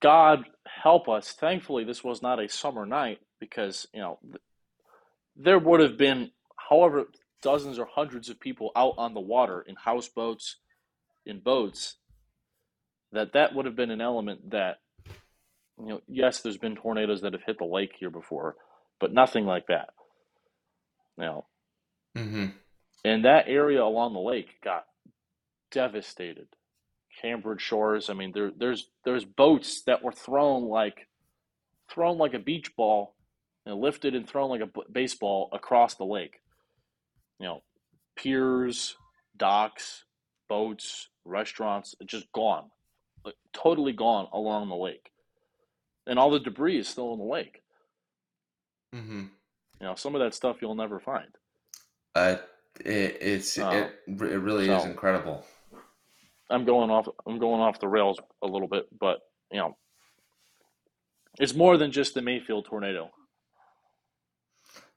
God help us. Thankfully, this was not a summer night because, you know, there would have been, however, dozens or hundreds of people out on the water in houseboats, in boats, that that would have been an element that, you know, yes, there's been tornadoes that have hit the lake here before, but nothing like that. You know, Mm-hmm. and that area along the lake got devastated. Cambridge shores. I mean, there, there's there's boats that were thrown like thrown like a beach ball and lifted and thrown like a b- baseball across the lake. You know, piers, docks, boats, restaurants, just gone, like, totally gone along the lake, and all the debris is still in the lake. Mm-hmm. You know, some of that stuff you'll never find. Uh, it, it's Oh. it, it really is incredible. I'm going off I'm going off the rails a little bit, but you know, it's more than just the Mayfield tornado.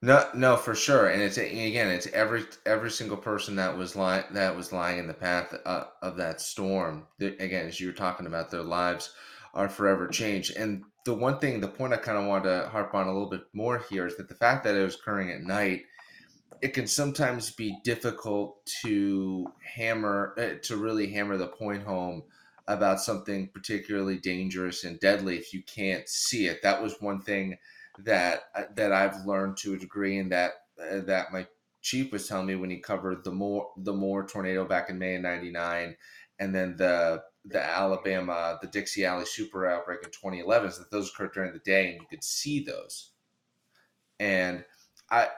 No, no, for sure, and it's again, it's every every single person that was lying that was lying in the path uh, of that storm. Again, as you were talking about, their lives are forever changed. And the one thing, the point I kind of want to harp on a little bit Moore here is that the fact that it was occurring at night, it can sometimes be difficult to hammer uh, to really hammer the point home about something particularly dangerous and deadly if you can't see it. That was one thing that uh, that I've learned to a degree, and that uh, that my chief was telling me when he covered the Moore the more tornado back in May of '99, and then the the Alabama the Dixie Alley super outbreak in 2011 is that those occurred during the day, and you could see those. And I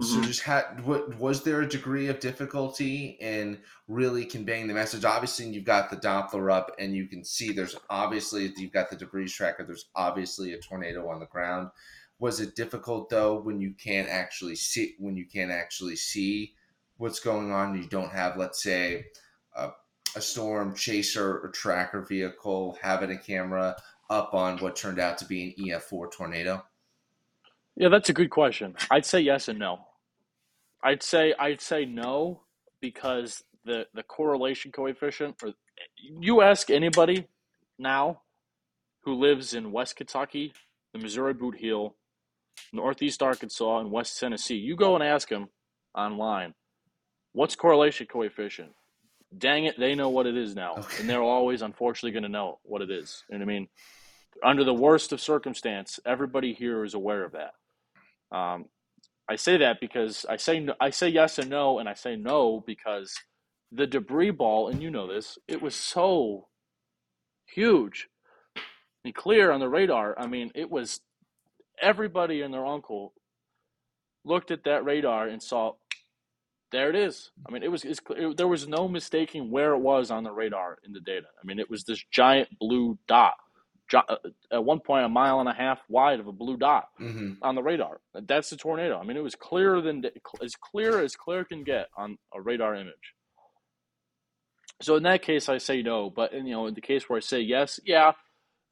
so Mhm. just had what was there a degree of difficulty in really conveying the message? Obviously, you've got the Doppler up, and you can see there's obviously you've got the debris tracker. There's obviously a tornado on the ground. Was it difficult though when you can't actually see when you can't actually see what's going on? You don't have, let's say, a, storm chaser or tracker vehicle having a camera up on what turned out to be an EF4 tornado. Yeah, that's a good question. I'd say yes and no. I'd say I'd say no because the the correlation coefficient or you ask anybody now who lives in West Kentucky, the Missouri Boot Heel, Northeast Arkansas, and West Tennessee, you go and ask them online, what's correlation coefficient? Dang it, they know what it is now. Okay. And they're always unfortunately going to know what it is. What I mean? Under the worst of circumstance, everybody here is aware of that. Um, I say that because I say I say yes and no, and I say no because the debris ball, and you know this, it was so huge and clear on the radar. I mean, it was everybody and their uncle looked at that radar and saw there it is. I mean, it was it's, it, there was no mistaking where it was on the radar in the data. I mean, it was this giant blue dot, uh, at one point a mile and a half wide of a blue dot Mm-hmm. on the radar. That's the tornado. I mean, it was clearer than as clear as clear can get on a radar image. So in that case, I say no. But in, you know, in the case where I say yes, yeah,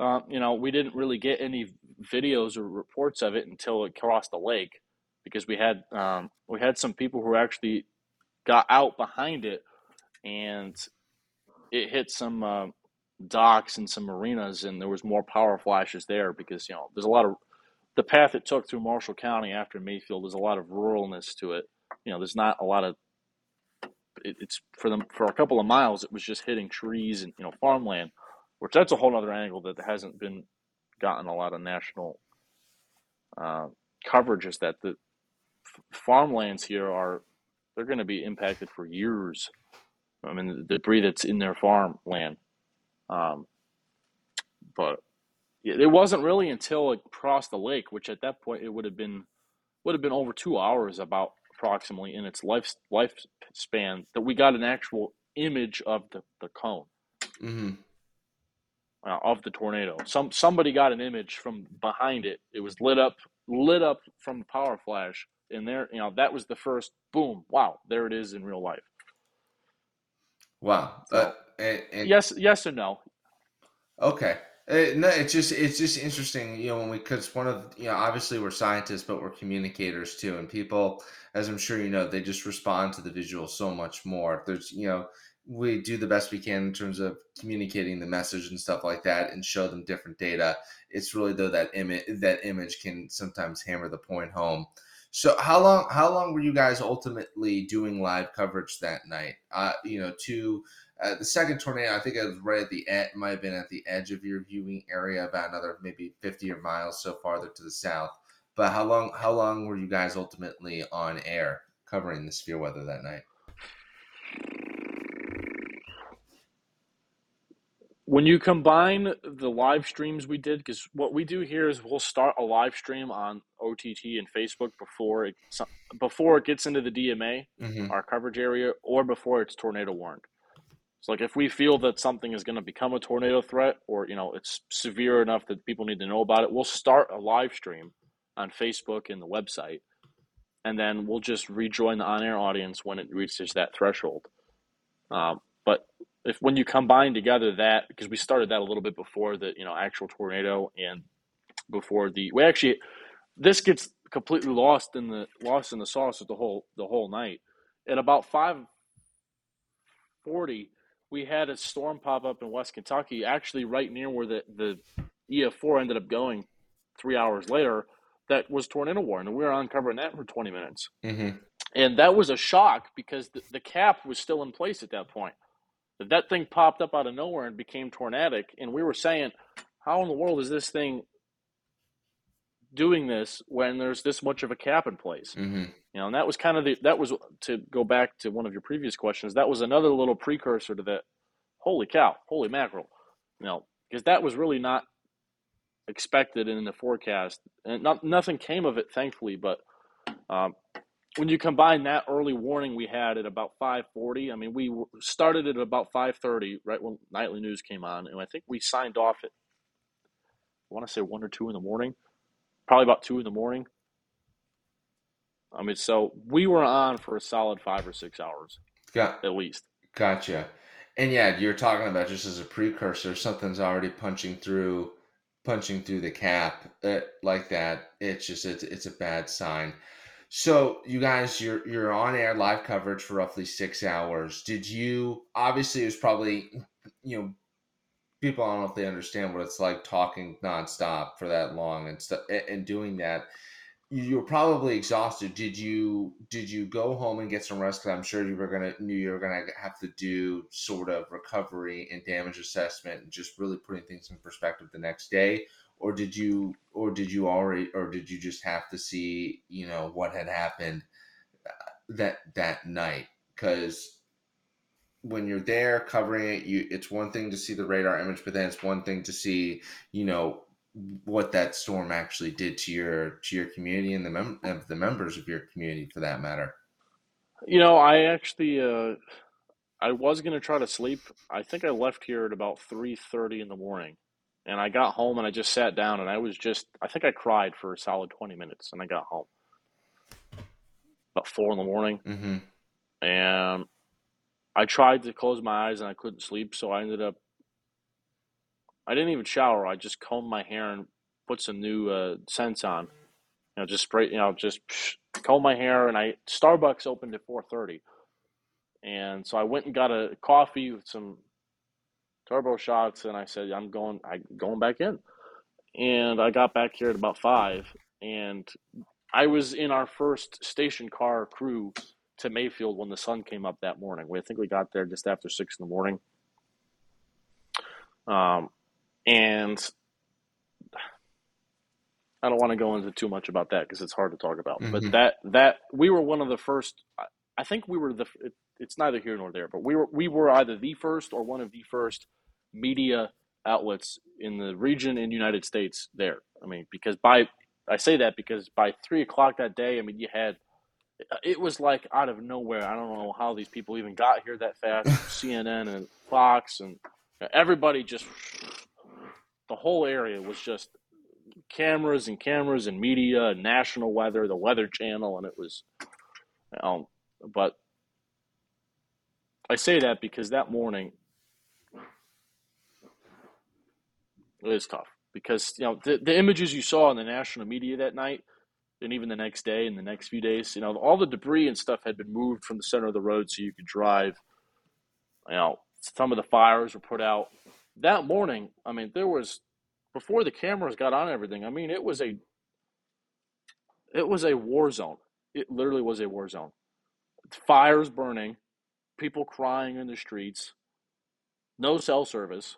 uh, you know, we didn't really get any videos or reports of it until it crossed the lake, because we had um, we had some people who actually got out behind it, and it hit some uh, docks and some marinas, and there was more power flashes there because you know there's a lot of the path it took through Marshall County after Mayfield. There's a lot of ruralness to it. You know, there's not a lot of it, it's for them for a couple of miles. It was just hitting trees and you know farmland, which that's a whole other angle that hasn't been gotten a lot of national uh, coverage. Is that the farmlands here are they're going to be impacted for years. I mean, the debris that's in their farmland. Um, but yeah, it wasn't really until it crossed the lake, which at that point it would have been would have been over two hours, about approximately in its life lifespan, that we got an actual image of the, the cone Mm-hmm. uh, of the tornado. Some somebody got an image from behind it. It was lit up lit up from the power flash, and there you know that was the first boom. Wow, there it is in real life. Wow. So- Uh, and, and, Yes, yes and no. Okay. Uh, no, it's just it's just interesting, you know, when we because one of you know obviously we're scientists, but we're communicators too, and people, as I'm sure you know, they just respond to the visual so much more. There's you know we do the best we can in terms of communicating the message and stuff like that, and show them different data. It's really though that image that image can sometimes hammer the point home. So how long how long were you guys ultimately doing live coverage that night? Uh, you know, to uh, the second tornado, I think it was right at the end, might have been at the edge of your viewing area, about another maybe 50 or miles so farther to the south. But how long how long were you guys ultimately on air covering the severe weather that night? When you combine the live streams we did, because what we do here is we'll start a live stream on OTT and Facebook before it before it gets into the DMA, mm-hmm. our coverage area, or before it's tornado warned. So like if we feel that something is going to become a tornado threat or you know it's severe enough that people need to know about it, we'll start a live stream on Facebook and the website, and then we'll just rejoin the on-air audience when it reaches that threshold. Um, but if when you combine together that because we started that a little bit before the you know actual tornado and before the we actually this gets completely lost in the lost in the sauce of the whole the whole night at about five forty we had a storm pop up in West Kentucky, actually right near where the, the EF4 ended up going three hours later. That was tornado warning, and we were on covering that for 20 minutes. Mm-hmm. And that was a shock because the, the cap was still in place at that point. That thing popped up out of nowhere and became tornadic, and we were saying, how in the world is this thing doing this when there's this much of a cap in place? Mm-hmm. You know, and that was kind of the that was to go back to one of your previous questions. That was another little precursor to that. Holy cow! Holy mackerel! You know, because that was really not expected in the forecast, and not nothing came of it, thankfully. But um, when you combine that early warning we had at about 5:40, I mean, we started at about 5:30, right when nightly news came on, and I think we signed off at I want to say one or two in the morning, probably about two in the morning. I mean, so we were on for a solid five or six hours, Got, at least. Gotcha. And yeah, you're talking about just as a precursor, something's already punching through, punching through the cap uh, like that. It's just it's it's a bad sign. So you guys, you're you're on air live coverage for roughly six hours. Did you? Obviously, it was probably you know people. I don't know if they understand what it's like talking nonstop for that long and stuff and doing that you were probably exhausted. Did you did you go home and get some rest? Because I'm sure you were gonna knew you were gonna have to do sort of recovery and damage assessment and just really putting things in perspective the next day. Or did you or did you already or did you just have to see you know what had happened uh, that that night? Because when you're there covering it, you it's one thing to see the radar image, but then it's one thing to see you know what that storm actually did to your to your community and the mem- of the members of your community for that matter. You know, I actually uh, I was gonna try to sleep. I think I left here at about three thirty in the morning, and I got home and I just sat down and I was just I think I cried for a solid twenty minutes and I got home about four in the morning, mm-hmm. and I tried to close my eyes and I couldn't sleep, so I ended up I didn't even shower. I just combed my hair and put some new uh, scents on. You know, just spray. You know, just psh, comb my hair. And I Starbucks opened at four thirty, and so I went and got a coffee with some turbo shots, and I said, "I'm going. I going back in." And I got back here at about five, and I was in our first station car crew to Mayfield when the sun came up that morning. We I think we got there just after six in the morning. Um, and I don't want to go into too much about that because it's hard to talk about. Mm-hmm. But that that we were one of the first. I think we were the. It, it's neither here nor there, but we were we were either the first or one of the first media outlets in the region in the United States. There, I mean, because by I say that because by three o'clock that day, I mean you had. It was like out of nowhere. I don't know how these people even got here that fast. CNN and Fox and everybody just the whole area was just cameras and cameras and media and national weather, the Weather Channel, and it was, um, but I say that because that morning, It is tough because you know the, the images you saw in the national media that night, and even the next day and the next few days, you know, all the debris and stuff had been moved from the center of the road so you could drive. You know, some of the fires were put out that morning. I mean, there was before the cameras got on everything. I mean, it was a it was a war zone. It literally was a war zone. Fires burning, people crying in the streets, no cell service.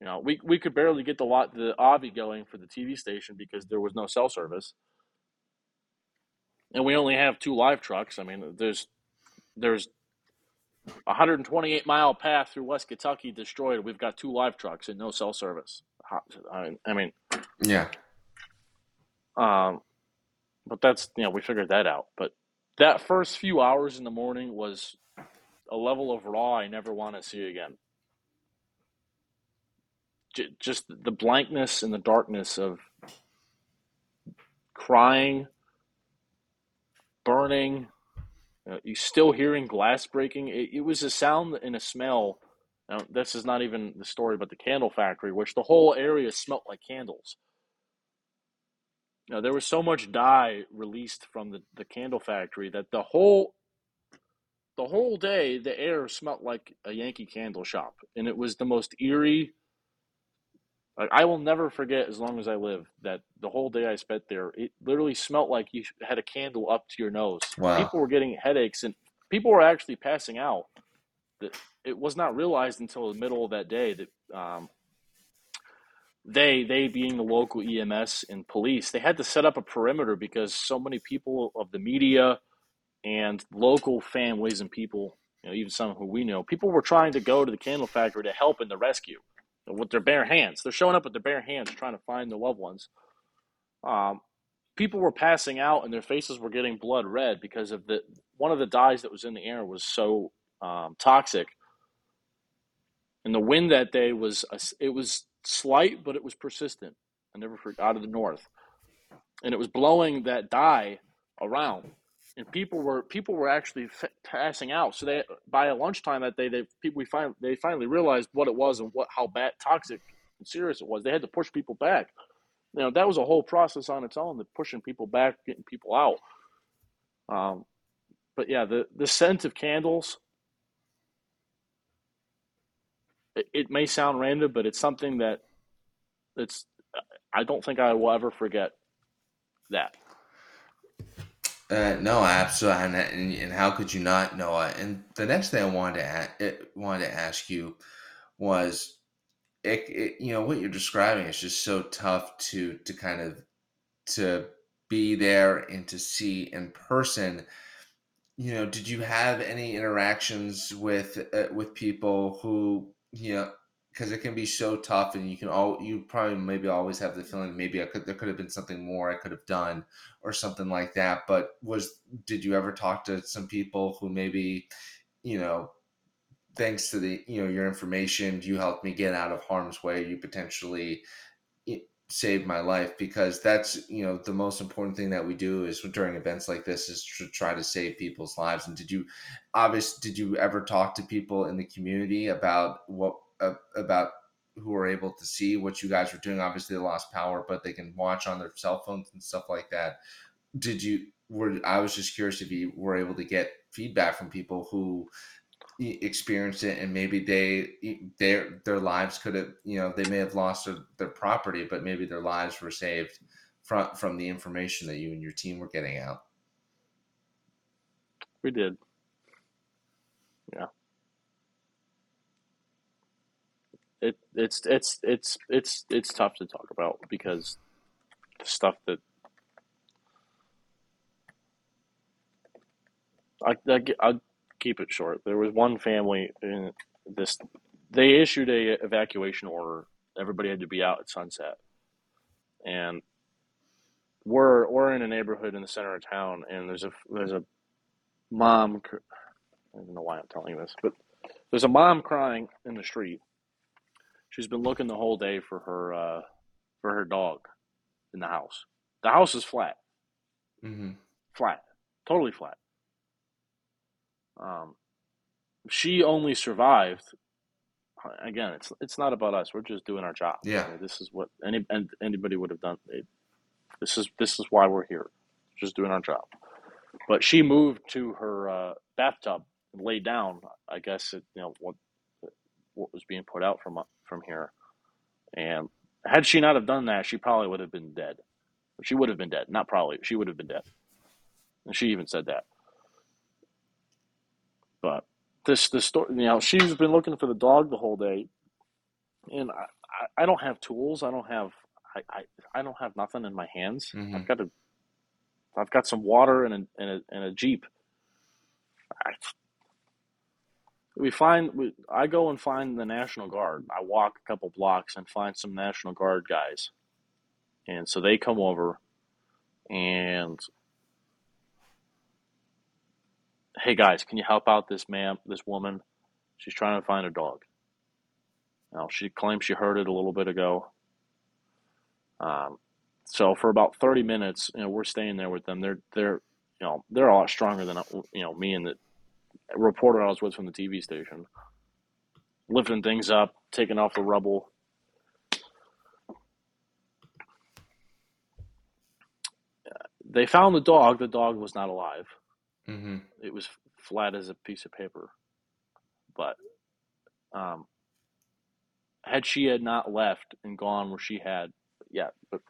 You know, we, we could barely get the lot the Avi going for the TV station because there was no cell service, and we only have two live trucks. I mean, there's there's 128 mile path through West Kentucky destroyed. We've got two live trucks and no cell service. I mean, yeah. Um, but that's you know we figured that out. But that first few hours in the morning was a level of raw I never want to see again. J- just the blankness and the darkness of crying, burning. Uh, you still hearing glass breaking. It, it, was a sound and a smell. Now, this is not even the story, but the candle factory, which the whole area smelt like candles. Now, there was so much dye released from the, the candle factory that the whole the whole day the air smelt like a Yankee candle shop, and it was the most eerie. Like I will never forget as long as I live that the whole day I spent there, it literally smelt like you had a candle up to your nose. Wow. People were getting headaches, and people were actually passing out. That it was not realized until the middle of that day that um, they they being the local EMS and police, they had to set up a perimeter because so many people of the media and local families and people, you know, even some who we know, people were trying to go to the candle factory to help in the rescue with their bare hands. They're showing up with their bare hands trying to find their loved ones. Um, people were passing out and their faces were getting blood red because of the one of the dyes that was in the air was so um, toxic. And the wind that day was a, it was slight, but it was persistent. I never forgot out of the north, and it was blowing that dye around and people were people were actually f- passing out. So they by lunchtime that day, they people we find they finally realized what it was and what how bad, toxic, and serious it was. They had to push people back. You know that was a whole process on its own, the pushing people back, getting people out. Um, but yeah, the the scent of candles. It, it may sound random, but it's something that it's. I don't think I will ever forget that. Uh, no, absolutely, and, and, and, how could you not, Noah? And the next thing I wanted to wanted to ask you was, it, it, you know, what you're describing is just so tough to to kind of to be there and to see in person. You know, did you have any interactions with uh, with people who you know because it can be so tough and you can all you probably maybe always have the feeling maybe I could there could have been something more I could have done or something like that but was did you ever talk to some people who maybe you know thanks to the you know your information you helped me get out of harm's way you potentially saved my life? Because that's you know the most important thing that we do is during events like this is to try to save people's lives and did you obviously did you ever talk to people in the community about what uh, about who are able to see what you guys were doing. Obviously, they lost power, but they can watch on their cell phones and stuff like that. Did you? Were I was just curious if you were able to get feedback from people who experienced it and maybe they their their lives could have you know they may have lost their, their property but maybe their lives were saved from from the information that you and your team were getting out we did yeah it it's it's it's it's it's tough to talk about because the stuff that I, I I'll keep it short. There was one family in this. They issued a evacuation order. Everybody had to be out at sunset, and we're we're in a neighborhood in the center of town, and there's a there's a mom. I don't know why I'm telling you this, but there's a mom crying in the street She's been looking the whole day for her uh, for her dog in the house. The house is flat, mm-hmm. flat, totally flat. Um, she only survived again, it's it's not about us. We're just doing our job. Yeah. This is what any and anybody would have done. It, this is this is why we're here, just doing our job. But she moved to her uh, bathtub and laid down. I guess it, you know what what was being put out from from here, and had she not have done that, she probably would have been dead. She would have been dead. Not probably. She would have been dead. And she even said that. But this this story, you know, she's been looking for the dog the whole day, and I, I, I don't have tools. I don't have I, I, I don't have nothing in my hands. Mhm. I've got a I've got some water and a and a, and a jeep. I, we find we, I go and find the National Guard. I walk a couple blocks and find some National Guard guys, and so they come over, and hey guys, can you help out this man, this woman? She's trying to find a dog. Now she claims she heard it a little bit ago. Um, so for about thirty minutes, you know, we're staying there with them. They're they're you know they're a lot stronger than you know me and the reporter I was with from the TV station, lifting things up, taking off the rubble. They found the dog. The dog was not alive. Mm-hmm. It was flat as a piece of paper. But um, had she had not left and gone where she had, yeah, but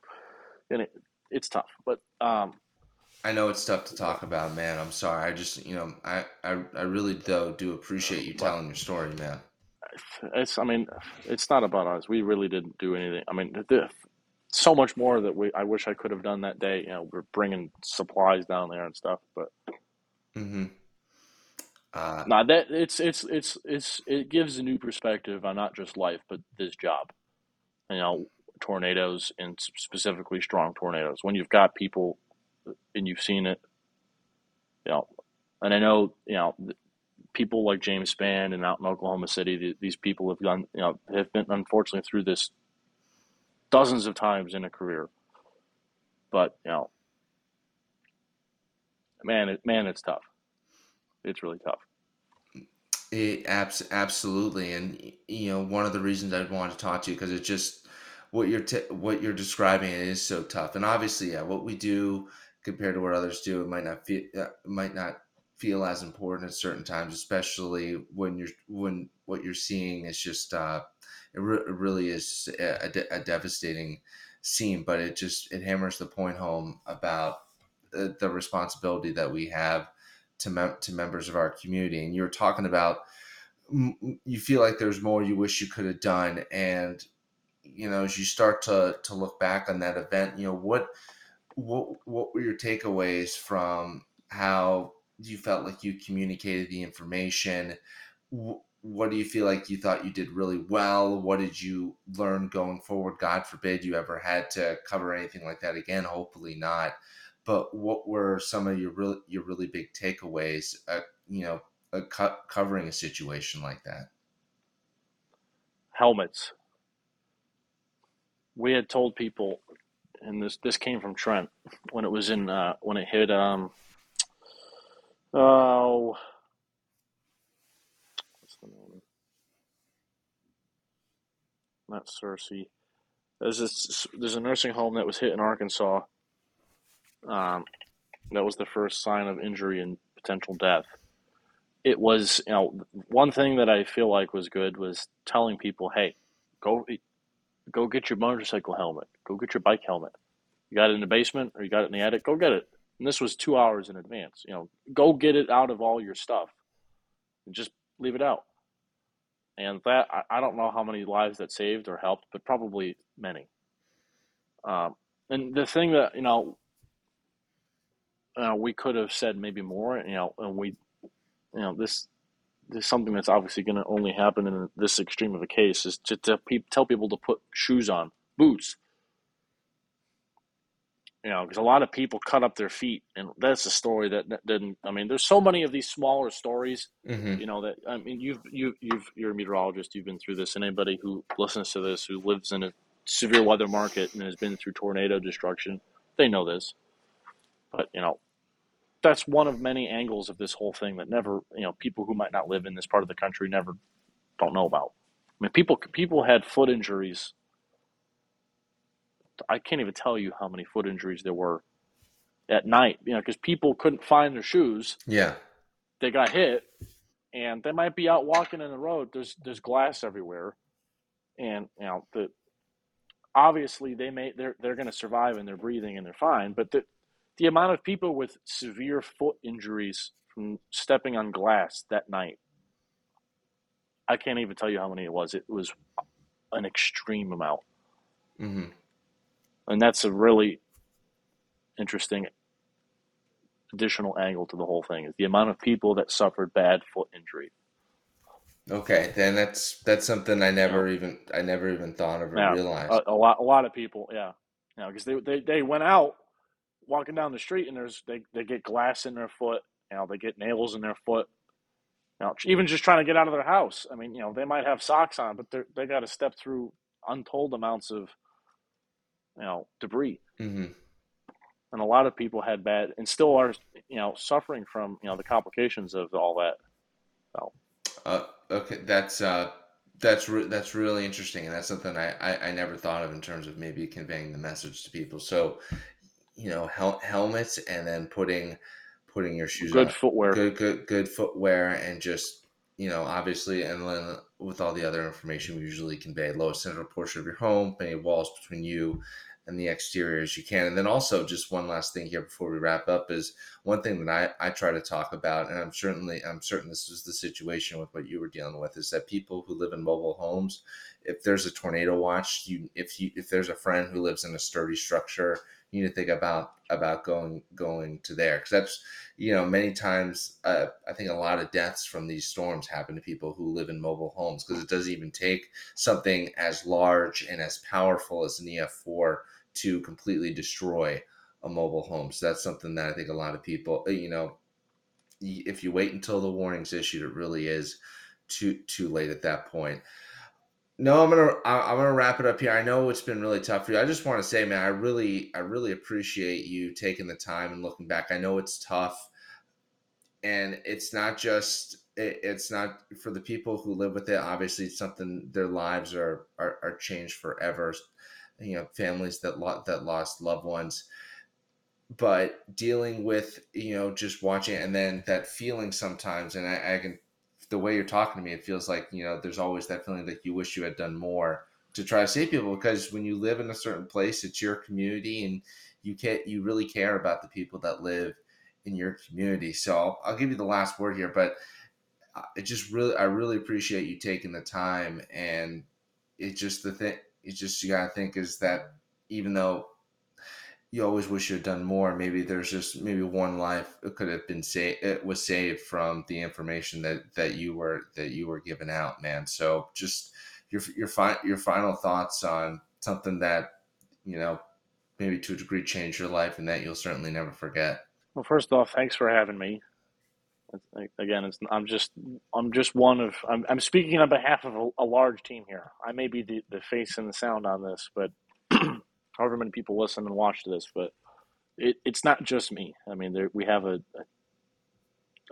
and it, it's tough. But um, I know it's tough to talk about, man. I'm sorry. I just, you know, I, I, I really though do appreciate you telling your story, man. it's I mean, it's not about us. We really didn't do anything. I mean, the, so much more that we I wish I could have done that day. You know, we're bringing supplies down there and stuff, but Mm-hmm. Uh, nah, that it's it's it's it's it gives a new perspective on not just life but this job. You know, tornadoes and specifically strong tornadoes. When you've got people and you've seen it, you know, and I know you know people like James Spann and out in Oklahoma City. These people have gone, you know, have been unfortunately through this dozens of times in a career. But you know, man, it, man, it's tough. It's really tough. It abs- absolutely, and you know one of the reasons I want to talk to you because it's just what you're t- what you're describing is so tough, and obviously, yeah, what we do compared to what others do, it might not feel uh, might not feel as important at certain times, especially when you're when what you're seeing is just uh, it, re- it really is a, de- a devastating scene, but it just it hammers the point home about uh, the responsibility that we have to mem- to members of our community. And you're talking about m- you feel like there's more you wish you could have done, and you know as you start to to look back on that event, you know what what what were your takeaways from how you felt like you communicated the information? What do you feel like you thought you did really well? What did you learn going forward? God forbid you ever had to cover anything like that again. Hopefully not but what were some of your really your really big takeaways uh, you know uh, co- covering a situation like that Helmets. We had told people, and this this came from Trent when it was in uh, when it hit um oh what's the name? Not Cersei. There's this there's a nursing home that was hit in Arkansas. Um, that was the first sign of injury and potential death. It was you know one thing that I feel like was good was telling people, hey, go go get your motorcycle helmet, go get your bike helmet. You got it in the basement or you got it in the attic, go get it. And this was two hours in advance. You know, go get it out of all your stuff. And just leave it out. And that I, I don't know how many lives that saved or helped, but probably many. Um, and the thing that you know, uh, we could have said maybe more. You know, and we, you know, this this something that's obviously going to only happen in this extreme of a case is to, to pe- tell people to put shoes on, boots. You know, because a lot of people cut up their feet, and that's a story that, that didn't. I mean, there's so many of these smaller stories mm-hmm. you know that i mean you've you you've you're a meteorologist you've been through this and anybody who listens to this who lives in a severe weather market and has been through tornado destruction they know this but you know that's one of many angles of this whole thing that never you know people who might not live in this part of the country never don't know about I mean, people people had foot injuries. I can't even tell you how many foot injuries there were at night. You know, because people couldn't find their shoes. Yeah. They got hit, and they might be out walking in the road. There's there's glass everywhere, and you know the obviously they may they're they're going to survive and they're breathing and they're fine. But the the amount of people with severe foot injuries from stepping on glass that night, I can't even tell you how many it was. It was an extreme amount, hmm and that's a really interesting additional angle to the whole thing is the amount of people that suffered bad foot injury. Okay, then that's that's something I never even I never even thought of or Now, realized. a, a lot, a lot of people, yeah, know, because they, they they went out walking down the street and there's they, they get glass in their foot, you know, they get nails in their foot, you know, even just trying to get out of their house. I mean, you know, they might have socks on, but they they got to step through untold amounts of, you know, debris, hmm and a lot of people had bad and still are, you know, suffering from you know the complications of all that. So, Uh, okay, that's uh, that's re- that's really interesting, and that's something I, I I never thought of in terms of maybe conveying the message to people. So, you know, hel- helmets, and then putting putting your shoes good on, footwear. good good good footwear, and just you know, obviously, and then with all the other information we usually convey, lowest central portion of your home, many walls between you and the exterior as you can. And then also, just one last thing here before we wrap up is one thing that I, I try to talk about, and I'm certainly I'm certain this is the situation with what you were dealing with, is that people who live in mobile homes, if there's a tornado watch, you if you if there's a friend who lives in a sturdy structure, you need to think about about going going to there because that's you know many times uh, I think a lot of deaths from these storms happen to people who live in mobile homes because it doesn't even take something as large and as powerful as an EF4 to completely destroy a mobile home. So that's something that I think a lot of people, uh, you know, if you wait until the warning's issued, it really is too too late at that point. No, I'm gonna I'm gonna wrap it up here. I know it's been really tough for you. I just want to say, man, I really I really appreciate you taking the time and looking back. I know it's tough, and it's not just it, it's not for the people who live with it. Obviously, it's something their lives are are, are changed forever. You know, families that lo- that lost loved ones but dealing with you know just watching and then that feeling sometimes and I, I can the way you're talking to me it feels like you know there's always that feeling that you wish you had done more to try to save people because when you live in a certain place it's your community and you can't you really care about the people that live in your community. So i'll, I'll give you the last word here but it just really i really appreciate you taking the time and it just the thing it's just you gotta think is that even though you always wish you had done more. Maybe there's just maybe one life could have been saved. It was saved from the information that that you were that you were given out, man. So just your your fi- your final thoughts on something that you know maybe to a degree changed your life and that you'll certainly never forget. Well, first off, thanks for having me. Again, I'm just I'm just one of I'm, I'm speaking on behalf of a, a large team here. I may be the, the face and the sound on this, but however many people listen and watch this, but it, it's not just me. I mean, there, we have a, a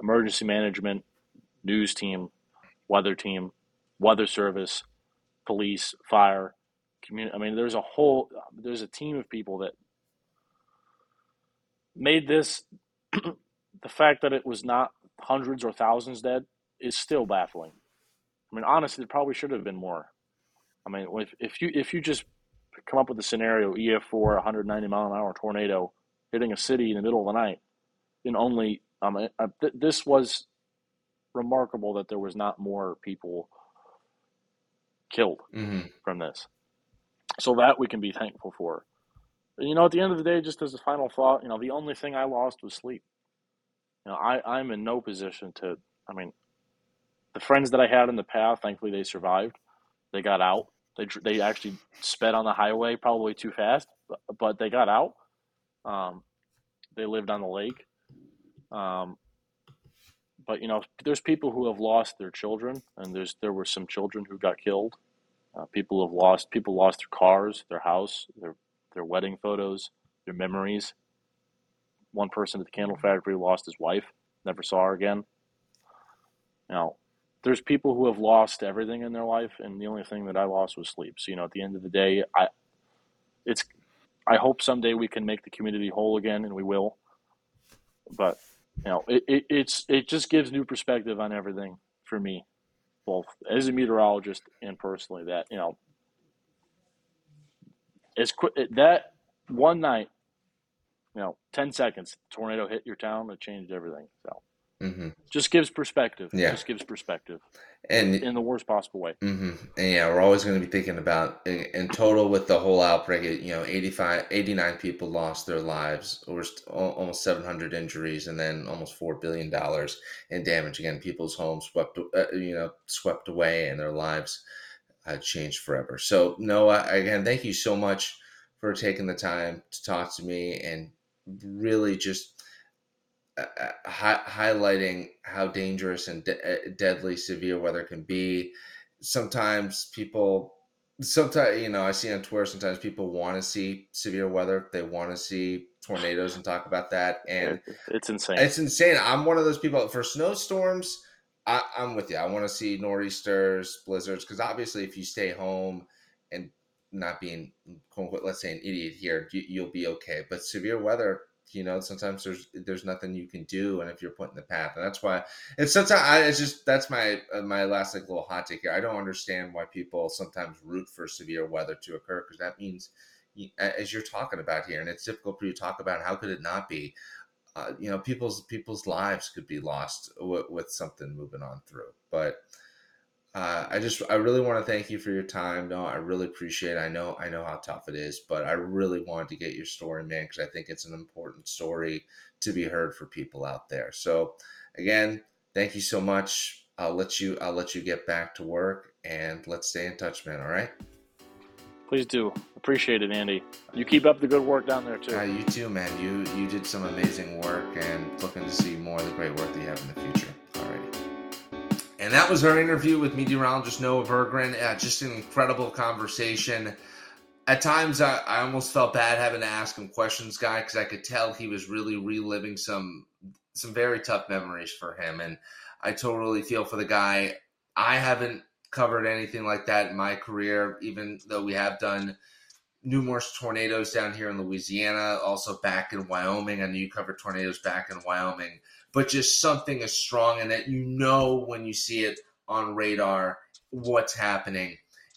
emergency management, news team, weather team, weather service, police, fire, community. I mean, there's a whole there's a team of people that made this. the fact that it was not hundreds or thousands dead is still baffling. I mean, honestly, it probably should have been more. I mean, if, if you if you just come up with a scenario, EF4, 190 mile an hour tornado hitting a city in the middle of the night, in only um, uh, th- this was remarkable that there was not more people killed hmm from this. So that we can be thankful for. And, you know, at the end of the day, just as a final thought, you know, the only thing I lost was sleep. You know, I, I'm in no position to, I mean, the friends that I had in the path, thankfully they survived. They got out. They, they actually sped on the highway probably too fast, but, but they got out. Um, they lived on the lake. Um, but you know, there's people who have lost their children, and there's there were some children who got killed. Uh, people have lost people lost their cars, their house, their their wedding photos, their memories. One person at the candle factory lost his wife, never saw her again. You know, there's people who have lost everything in their life, and the only thing that I lost was sleep. So you know, at the end of the day, I it's I hope someday we can make the community whole again, and we will. But you know, it, it it's it just gives new perspective on everything for me, both as a meteorologist and personally. That you know, as quick that one night, you know, ten seconds, tornado hit your town, it changed everything. So Mm-hmm. just gives perspective. Yeah. Just gives perspective And in the worst possible way. Mm-hmm. And yeah, we're always going to be thinking about in, in total with the whole outbreak. You know, 85, 89 people lost their lives, al- almost seven hundred injuries, and then almost four billion dollars in damage. Again, people's homes swept, uh, you know, swept away, and their lives uh, changed forever. So, Noah, again, thank you so much for taking the time to talk to me and really just hi- highlighting how dangerous and de- uh, deadly severe weather can be. Sometimes people, sometimes you know, I see on Twitter. Sometimes people want to see severe weather. They want to see tornadoes and talk about that. And it's insane. it's insane. I'm one of those people for snowstorms. I, I'm with you. I want to see nor'easters, blizzards, because obviously, if you stay home and not being, quote unquote, let's say an idiot here, you, you'll be okay. But severe weather, you know, sometimes there's there's nothing you can do, and if you're put in the path, and that's why it's sometimes I, it's just that's my uh, my last like little hot take here. I don't understand why people sometimes root for severe weather to occur because that means, as you're talking about here, and it's difficult for you to talk about. How could it not be? uh, you know people's people's lives could be lost w- with something moving on through but uh, i just i really want to thank you for your time no i really appreciate it i know i know how tough it is but i really wanted to get your story man because i think it's an important story to be heard for people out there so again thank you so much i'll let you i'll let you get back to work and let's stay in touch man all right Please do. Appreciate it, Andy. You keep up the good work down there too. Uh, you too, man. You you did some amazing work, and looking to see more of the great work that you have in the future. And that was our interview with meteorologist Noah Bergren. Uh, just an incredible conversation. At times, I, I almost felt bad having to ask him questions, guy, because I could tell he was really reliving some some very tough memories for him, and I totally feel for the guy. I haven't covered anything like that in my career, even though we have done numerous tornadoes down here in Louisiana, also back in Wyoming. I know you covered tornadoes back in Wyoming, but just something is strong and that you know when you see it on radar what's happening.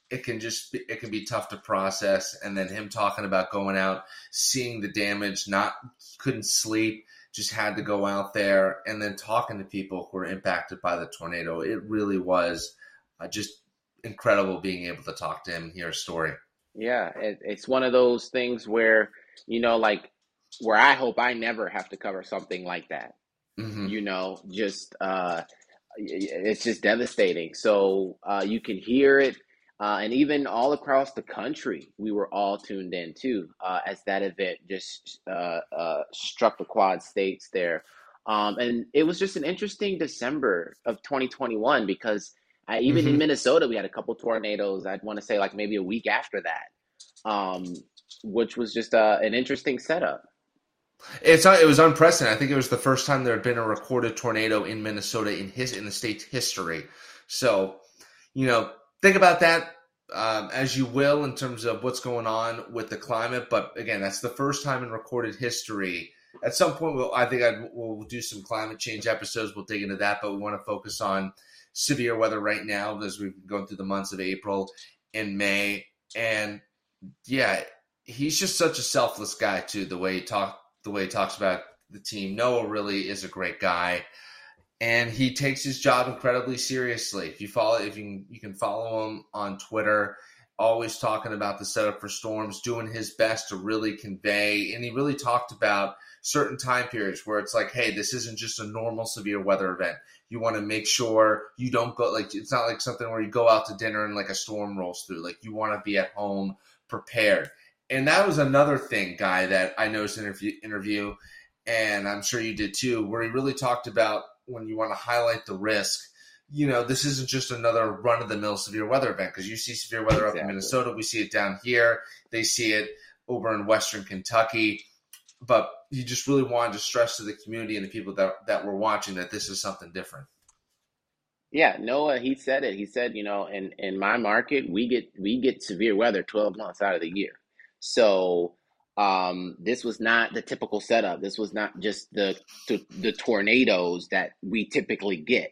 It can just be, it can be tough to process. And then him talking about going out, seeing the damage, not couldn't sleep, just had to go out there, and then talking to people who were impacted by the tornado. It really was uh, just incredible being able to talk to him and hear a story. Yeah, it, it's one of those things where, you know, like where I hope I never have to cover something like that. Hmm You know, just uh, it's just devastating. So uh, you can hear it, uh, and even all across the country, we were all tuned in too uh, as that event just uh, uh, struck the Quad States there. Um, and it was just an interesting December of 2021 because I, even in Mhm. Minnesota, we had a couple tornadoes. I'd want to say like maybe a week after that, um, which was just uh, an interesting setup. It's it was unprecedented. I think it was the first time there had been a recorded tornado in Minnesota in his in the state's history. So, you know, think about that um, as you will in terms of what's going on with the climate. But again, that's the first time in recorded history. At some point, we'll, I think I'd, we'll do some climate change episodes. We'll dig into that, but we want to focus on severe weather right now as we've been going through the months of April and May. And yeah, he's just such a selfless guy too. The way he talk, the way he talks about the team. Noah really is a great guy, and he takes his job incredibly seriously. If you follow, if you can, you can follow him on Twitter. Always talking about the setup for storms, doing his best to really convey. And he really talked about certain time periods where it's like, hey, this isn't just a normal severe weather event. You want to make sure you don't go like it's not like something where you go out to dinner and like a storm rolls through. Like you want to be at home prepared. And that was another thing, guy, that I noticed in interview, interview, and I'm sure you did too, where he really talked about when you want to highlight the risk. You know, this isn't just another run of the mill severe weather event because you see severe weather up in Minnesota, we see it down here, they see it over in Western Kentucky. But you just really wanted to stress to the community and the people that that were watching that this is something different. Yeah, Noah, he said it. He said, you know, in in my market, we get we get severe weather 12 months out of the year. So, um, this was not the typical setup. This was not just the the, the tornadoes that we typically get.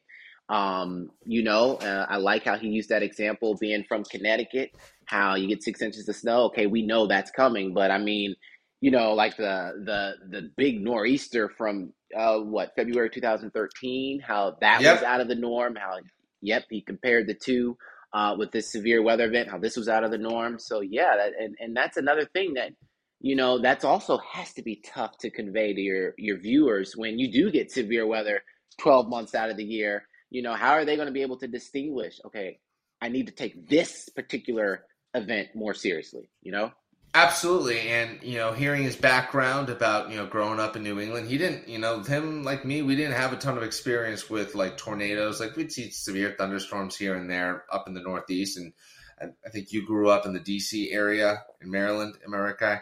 Um, you know, uh, I like how he used that example being from Connecticut, how you get six inches of snow. Okay, we know that's coming, but I mean, you know, like the the the big nor'easter from uh, what February 2013, how that Yep. was out of the norm. How yep, he compared the two uh, with this severe weather event, how this was out of the norm. So yeah, that, and and that's another thing that you know that's also has to be tough to convey to your your viewers when you do get severe weather 12 months out of the year. You know, how are they going to be able to distinguish? Okay, I need to take this particular event more seriously. You know. Absolutely, and you know, hearing his background about you know growing up in New England, he didn't, you know, him like me, we didn't have a ton of experience with like tornadoes. Like we'd see severe thunderstorms here and there up in the Northeast, and I, think you grew up in the D.C. area in Maryland, America.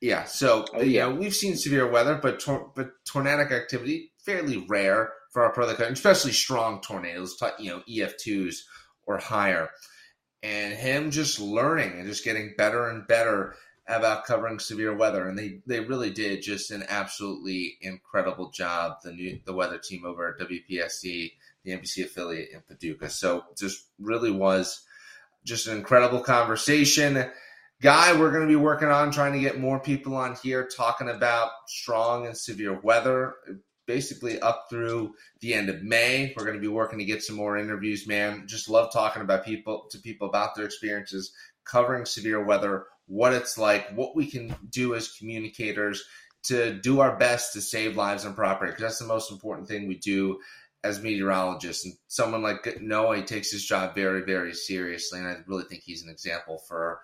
Yeah, so Oh, you yeah. know we've seen severe weather, but tor- but tornadic activity fairly rare for our part of the country, especially strong tornadoes, you know, EF twos or higher. And him just learning and just getting better and better about covering severe weather, and they they really did just an absolutely incredible job. The new the weather team over at WPSD, the NBC affiliate in Paducah. So just really was just an incredible conversation. Guy, we're going to be working on trying to get more people on here talking about strong and severe weather, basically up through the end of May. We're going to be working to get some more interviews, man. Just love talking about people to people about their experiences covering severe weather, what it's like, what we can do as communicators to do our best to save lives and property because that's the most important thing we do as meteorologists and someone like Noah takes his job very very seriously and I really think he's an example for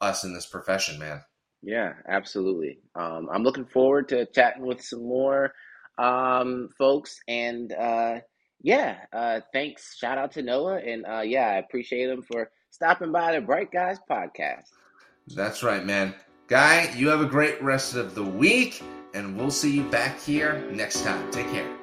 us in this profession man Yeah, absolutely. Um, I'm looking forward to chatting with some more um, folks. And uh, yeah, uh, thanks. Shout out to Noah. And uh, yeah, I appreciate him for stopping by the Bright Guys podcast. That's right man. Guy you have a great rest of the week and we'll see you back here next time. Take care